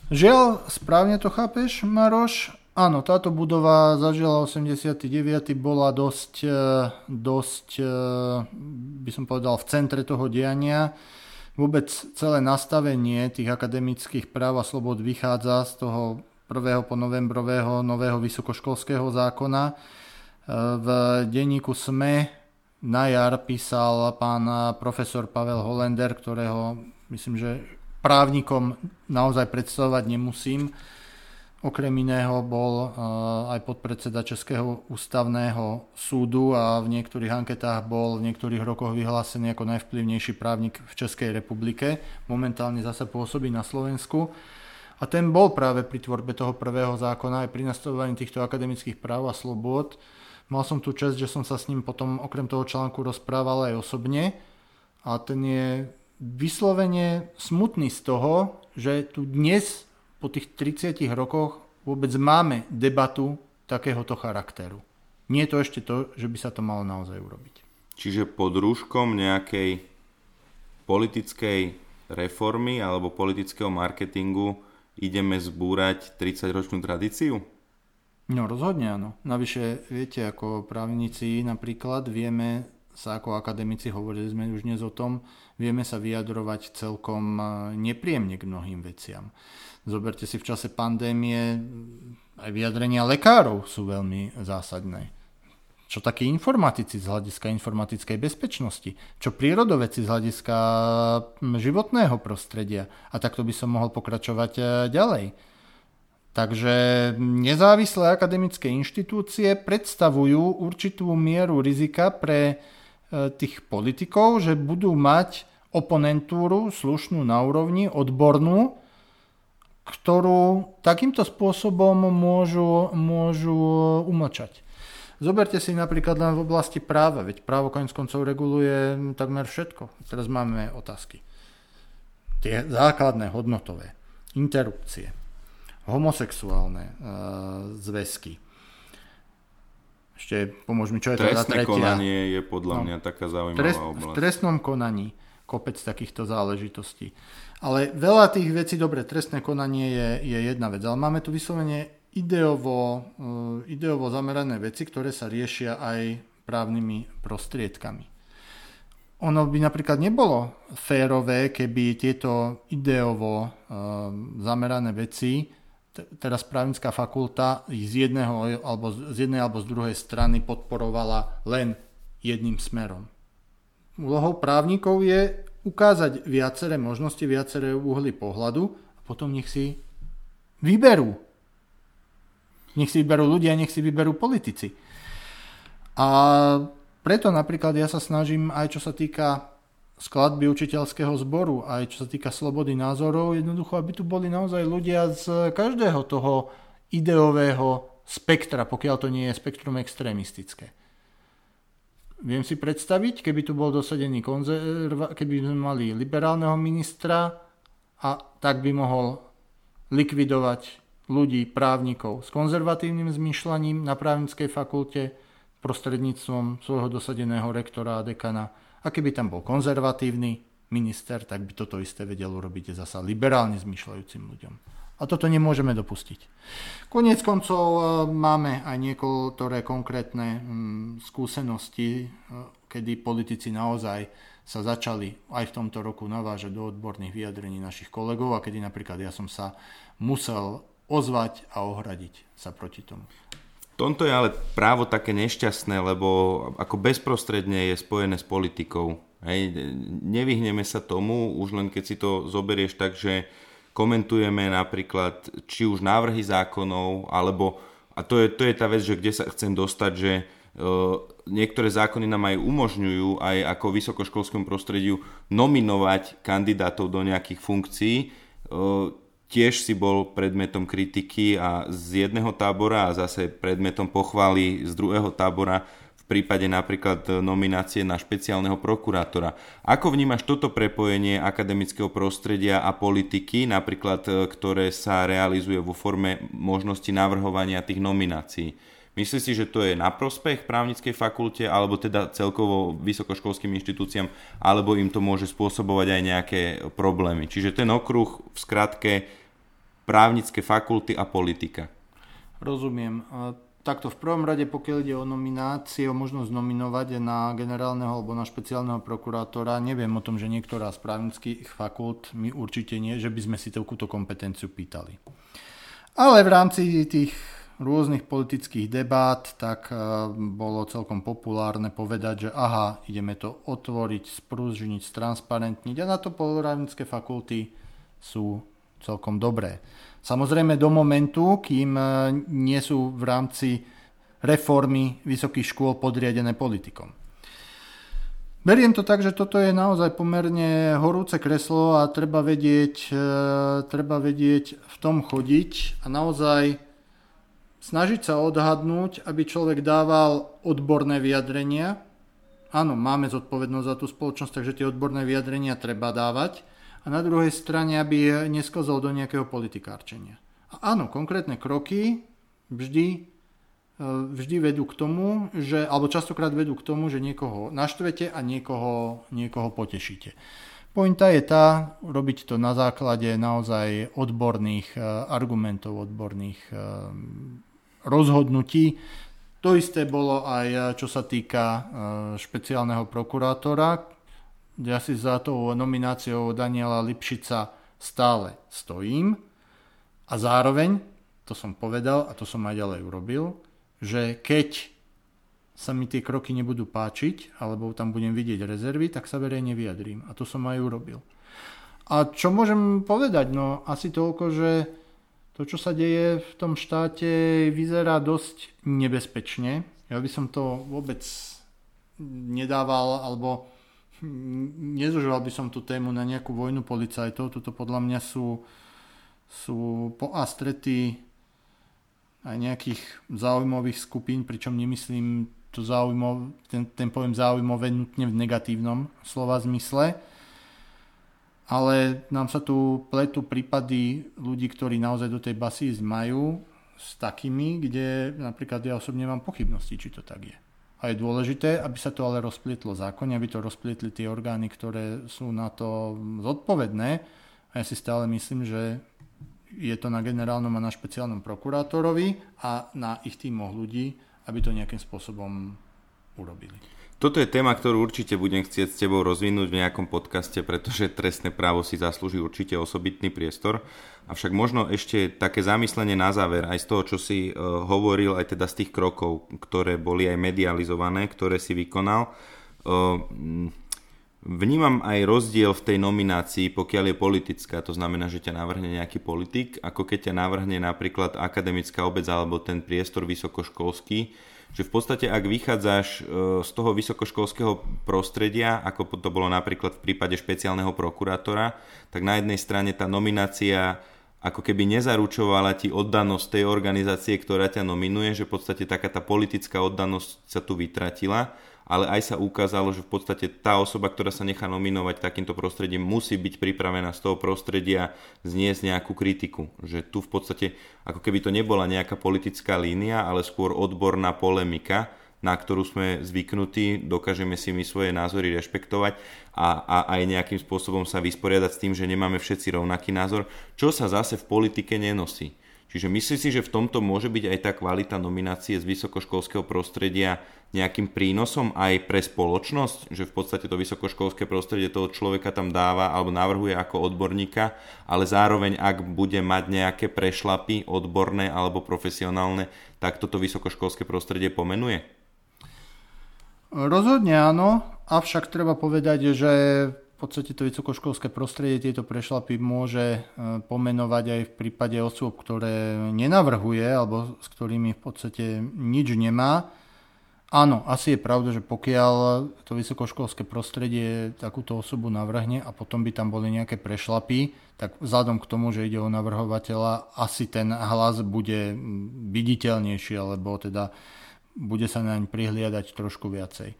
Žiaľ, správne to chápeš, Maroš. Áno, táto budova zažila 89. bola dosť, e, dosť, e, by som povedal, v centre toho diania. Vôbec celé nastavenie tých akademických práv a slobod vychádza z toho 1. po novembrového nového vysokoškolského zákona. E, v denníku SME na jar písal pán profesor Pavel Holender, ktorého myslím, že právnikom naozaj predstavovať nemusím. Okrem iného bol eh, aj podpredseda Českého ústavného súdu a v niektorých anketách bol v niektorých rokoch vyhlásený ako najvplyvnejší právnik v Českej republike. Momentálne zase pôsobí na Slovensku. A ten bol práve pri tvorbe toho prvého zákona aj pri nastavovaní týchto akademických práv a slobôd. Mal som tu čest, že som sa s ním potom okrem toho článku rozprával aj osobne. A ten je vyslovene smutný z toho, že tu dnes po tých 30 rokoch vôbec máme debatu takéhoto charakteru. Nie je to ešte to, že by sa to malo naozaj urobiť. Čiže pod rúškom nejakej politickej reformy alebo politického marketingu ideme zbúrať 30-ročnú tradíciu? No rozhodne áno. Navyše, viete, ako právnici napríklad vieme sa ako akademici, hovorili sme už dnes o tom, vieme sa vyjadrovať celkom e, nepríjemne k mnohým veciam. Zoberte si v čase pandémie, aj vyjadrenia lekárov sú veľmi zásadné. Čo takí informatici z hľadiska informatickej bezpečnosti? Čo prírodoveci z hľadiska životného prostredia? A takto by som mohol pokračovať e, ďalej. Takže nezávislé akademické inštitúcie predstavujú určitú mieru rizika pre tých politikov, že budú mať oponentúru slušnú na úrovni, odbornú, ktorú takýmto spôsobom môžu, môžu umlčať. Zoberte si napríklad len v oblasti práva, veď právo konec koncov reguluje takmer všetko. Teraz máme otázky. Tie základné hodnotové, interrupcie, homosexuálne e, zväzky, ešte pomôž mi, čo je to za tretia. konanie je podľa no, mňa taká zaujímavá trest, oblasť. V trestnom konaní kopec takýchto záležitostí. Ale veľa tých vecí, dobre, trestné konanie je, je jedna vec, ale máme tu vyslovene ideovo, uh, ideovo zamerané veci, ktoré sa riešia aj právnymi prostriedkami. Ono by napríklad nebolo férové, keby tieto ideovo uh, zamerané veci teraz právnická fakulta z, jedného, alebo z jednej alebo z druhej strany podporovala len jedným smerom. Úlohou právnikov je ukázať viaceré možnosti, viaceré uhly pohľadu a potom nech si vyberú. Nech si vyberú ľudia, nech si vyberú politici. A preto napríklad ja sa snažím aj čo sa týka skladby učiteľského zboru, aj čo sa týka slobody názorov, jednoducho, aby tu boli naozaj ľudia z každého toho ideového spektra, pokiaľ to nie je spektrum extrémistické. Viem si predstaviť, keby tu bol dosadený konzerva- keby sme mali liberálneho ministra a tak by mohol likvidovať ľudí, právnikov s konzervatívnym zmýšľaním na právnickej fakulte prostredníctvom svojho dosadeného rektora a dekana. A keby tam bol konzervatívny minister, tak by toto isté vedel urobiť zasa liberálne zmýšľajúcim ľuďom. A toto nemôžeme dopustiť. Koniec koncov e, máme aj niektoré konkrétne mm, skúsenosti, e, kedy politici naozaj sa začali aj v tomto roku navážať do odborných vyjadrení našich kolegov a kedy napríklad ja som sa musel ozvať a ohradiť sa proti tomu. Tomto je ale právo také nešťastné, lebo ako bezprostredne je spojené s politikou. Hej, nevyhneme sa tomu, už len keď si to zoberieš tak, že komentujeme napríklad či už návrhy zákonov, alebo, a to je, to je tá vec, že kde sa chcem dostať, že uh, niektoré zákony nám aj umožňujú aj ako vysokoškolskému prostrediu nominovať kandidátov do nejakých funkcií. Uh, tiež si bol predmetom kritiky a z jedného tábora a zase predmetom pochvály z druhého tábora prípade napríklad e, nominácie na špeciálneho prokurátora. Ako vnímaš toto prepojenie akademického prostredia a politiky, napríklad e, ktoré sa realizuje vo forme možnosti navrhovania tých nominácií? Myslíš si, že to je na prospech právnickej fakulte, alebo teda celkovo vysokoškolským inštitúciám, alebo im to môže spôsobovať aj nejaké problémy? Čiže ten okruh v skratke právnické fakulty a politika. Rozumiem. Takto v prvom rade, pokiaľ ide o nominácie, o možnosť nominovať na generálneho alebo na špeciálneho prokurátora, neviem o tom, že niektorá z právnických fakult, my určite nie, že by sme si takúto kompetenciu pýtali. Ale v rámci tých rôznych politických debát, tak e, bolo celkom populárne povedať, že aha, ideme to otvoriť, sprúžniť, stransparentniť a na to právnické fakulty sú celkom dobré. Samozrejme do momentu, kým e, nie sú v rámci reformy vysokých škôl podriadené politikom. Beriem to tak, že toto je naozaj pomerne horúce kreslo a treba vedieť, e, treba vedieť v tom chodiť a naozaj snažiť sa odhadnúť, aby človek dával odborné vyjadrenia. Áno, máme zodpovednosť za tú spoločnosť, takže tie odborné vyjadrenia treba dávať, a na druhej strane, aby nesklzol do nejakého politikárčenia. A áno, konkrétne kroky vždy, e, vždy vedú k tomu, že, alebo častokrát vedú k tomu, že niekoho naštvete a niekoho, niekoho potešíte. Pointa je tá, robiť to na základe naozaj odborných e, argumentov, odborných e, rozhodnutí. To isté bolo aj čo sa týka špeciálneho prokurátora, ja si za tou nomináciou Daniela Lipšica stále stojím a zároveň, to som povedal a to som aj ďalej urobil, že keď sa mi tie kroky nebudú páčiť, alebo tam budem vidieť rezervy, tak sa verejne vyjadrím. A to som aj urobil. A čo môžem povedať? No asi toľko, že to, čo sa deje v tom štáte, vyzerá dosť nebezpečne. Ja by som to vôbec nedával, alebo nezužoval by som tú tému na nejakú vojnu policajtov. Toto podľa mňa sú, sú po a strety aj nejakých záujmových skupín, pričom nemyslím to záujmov, ten, ten pojem záujmové nutne v negatívnom slova zmysle. Ale nám sa tu pletu prípady ľudí, ktorí naozaj do tej basy majú s takými, kde napríklad ja osobne mám pochybnosti, či to tak je. A je dôležité, aby sa to ale rozplietlo zákonne, aby to rozplietli tie orgány, ktoré sú na to zodpovedné. A ja si stále myslím, že je to na generálnom a na špeciálnom prokurátorovi a na ich týmoch ľudí, aby to nejakým spôsobom urobili. Toto je téma, ktorú určite budem chcieť s tebou rozvinúť v nejakom podcaste, pretože trestné právo si zaslúži určite osobitný priestor. Avšak možno ešte také zamyslenie na záver aj z toho, čo si uh, hovoril, aj teda z tých krokov, ktoré boli aj medializované, ktoré si vykonal. Uh, Vnímam aj rozdiel v tej nominácii, pokiaľ je politická, to znamená, že ťa navrhne nejaký politik, ako keď ťa navrhne napríklad akademická obec alebo ten priestor vysokoškolský, že v podstate ak vychádzaš e, z toho vysokoškolského prostredia, ako to bolo napríklad v prípade špeciálneho prokurátora, tak na jednej strane tá nominácia ako keby nezaručovala ti oddanosť tej organizácie, ktorá ťa nominuje, že v podstate taká tá politická oddanosť sa tu vytratila ale aj sa ukázalo, že v podstate tá osoba, ktorá sa nechá nominovať takýmto prostredím, musí byť pripravená z toho prostredia zniesť nejakú kritiku. Že tu v podstate, ako keby to nebola nejaká politická línia, ale skôr odborná polemika, na ktorú sme zvyknutí, dokážeme si my svoje názory rešpektovať a, a aj nejakým spôsobom sa vysporiadať s tým, že nemáme všetci rovnaký názor, čo sa zase v politike nenosí. Čiže myslím si, že v tomto môže byť aj tá kvalita nominácie z vysokoškolského prostredia nejakým prínosom aj pre spoločnosť, že v podstate to vysokoškolské prostredie toho človeka tam dáva alebo navrhuje ako odborníka, ale zároveň ak bude mať nejaké prešlapy odborné alebo profesionálne, tak toto vysokoškolské prostredie pomenuje? Rozhodne áno, avšak treba povedať, že podstate to vysokoškolské prostredie tieto prešlapy môže e, pomenovať aj v prípade osôb, ktoré nenavrhuje alebo s ktorými v podstate nič nemá. Áno, asi je pravda, že pokiaľ to vysokoškolské prostredie takúto osobu navrhne a potom by tam boli nejaké prešlapy, tak vzhľadom k tomu, že ide o navrhovateľa, asi ten hlas bude viditeľnejší, alebo teda bude sa naň prihliadať trošku viacej.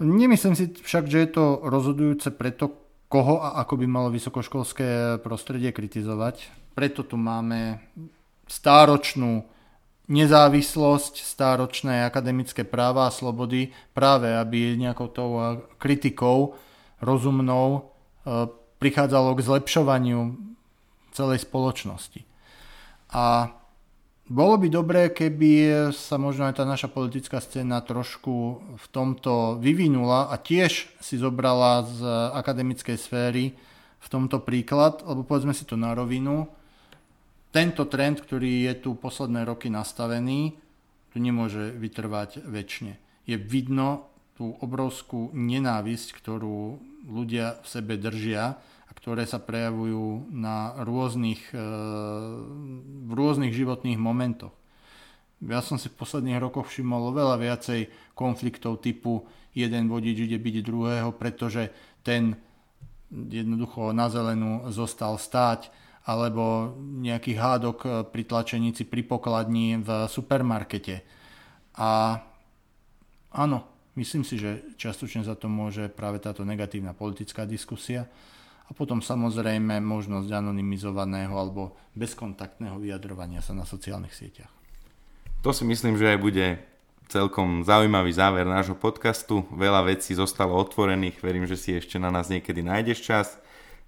Nemyslím si však, že je to rozhodujúce preto, koho a ako by malo vysokoškolské prostredie kritizovať. Preto tu máme stáročnú nezávislosť, stáročné akademické práva a slobody, práve aby nejakou tou kritikou rozumnou e, prichádzalo k zlepšovaniu celej spoločnosti. A bolo by dobré, keby sa možno aj tá naša politická scéna trošku v tomto vyvinula a tiež si zobrala z akademickej sféry v tomto príklad, lebo povedzme si to na rovinu, tento trend, ktorý je tu posledné roky nastavený, tu nemôže vytrvať väčšine. Je vidno tú obrovskú nenávisť, ktorú ľudia v sebe držia ktoré sa prejavujú na rôznych, e, v rôznych životných momentoch. Ja som si v posledných rokoch všimol veľa viacej konfliktov typu jeden vodič ide byť druhého, pretože ten jednoducho na zelenú zostal stáť, alebo nejaký hádok pri tlačenici pri pokladni v supermarkete. A áno, myslím si, že častočne za to môže práve táto negatívna politická diskusia a potom samozrejme možnosť anonymizovaného alebo bezkontaktného vyjadrovania sa na sociálnych sieťach. To si myslím, že aj bude celkom zaujímavý záver nášho podcastu. Veľa vecí zostalo otvorených, verím, že si ešte na nás niekedy nájdeš čas.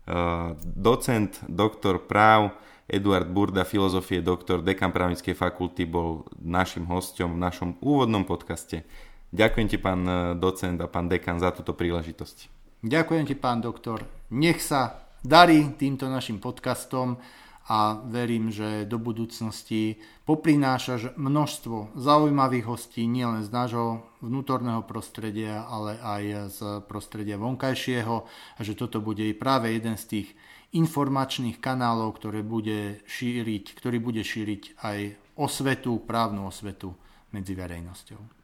Uh, docent, doktor práv, Eduard Burda, filozofie doktor, dekan právnickej fakulty, bol našim hostom v našom úvodnom podcaste. Ďakujem ti, pán uh, docent a pán dekan, za túto príležitosť. Ďakujem ti, pán doktor. Nech sa darí týmto našim podcastom a verím, že do budúcnosti poprinášaš množstvo zaujímavých hostí nielen z nášho vnútorného prostredia, ale aj z prostredia vonkajšieho a že toto bude práve jeden z tých informačných kanálov, ktoré bude šíriť, ktorý bude šíriť aj osvetu, právnu osvetu medzi verejnosťou.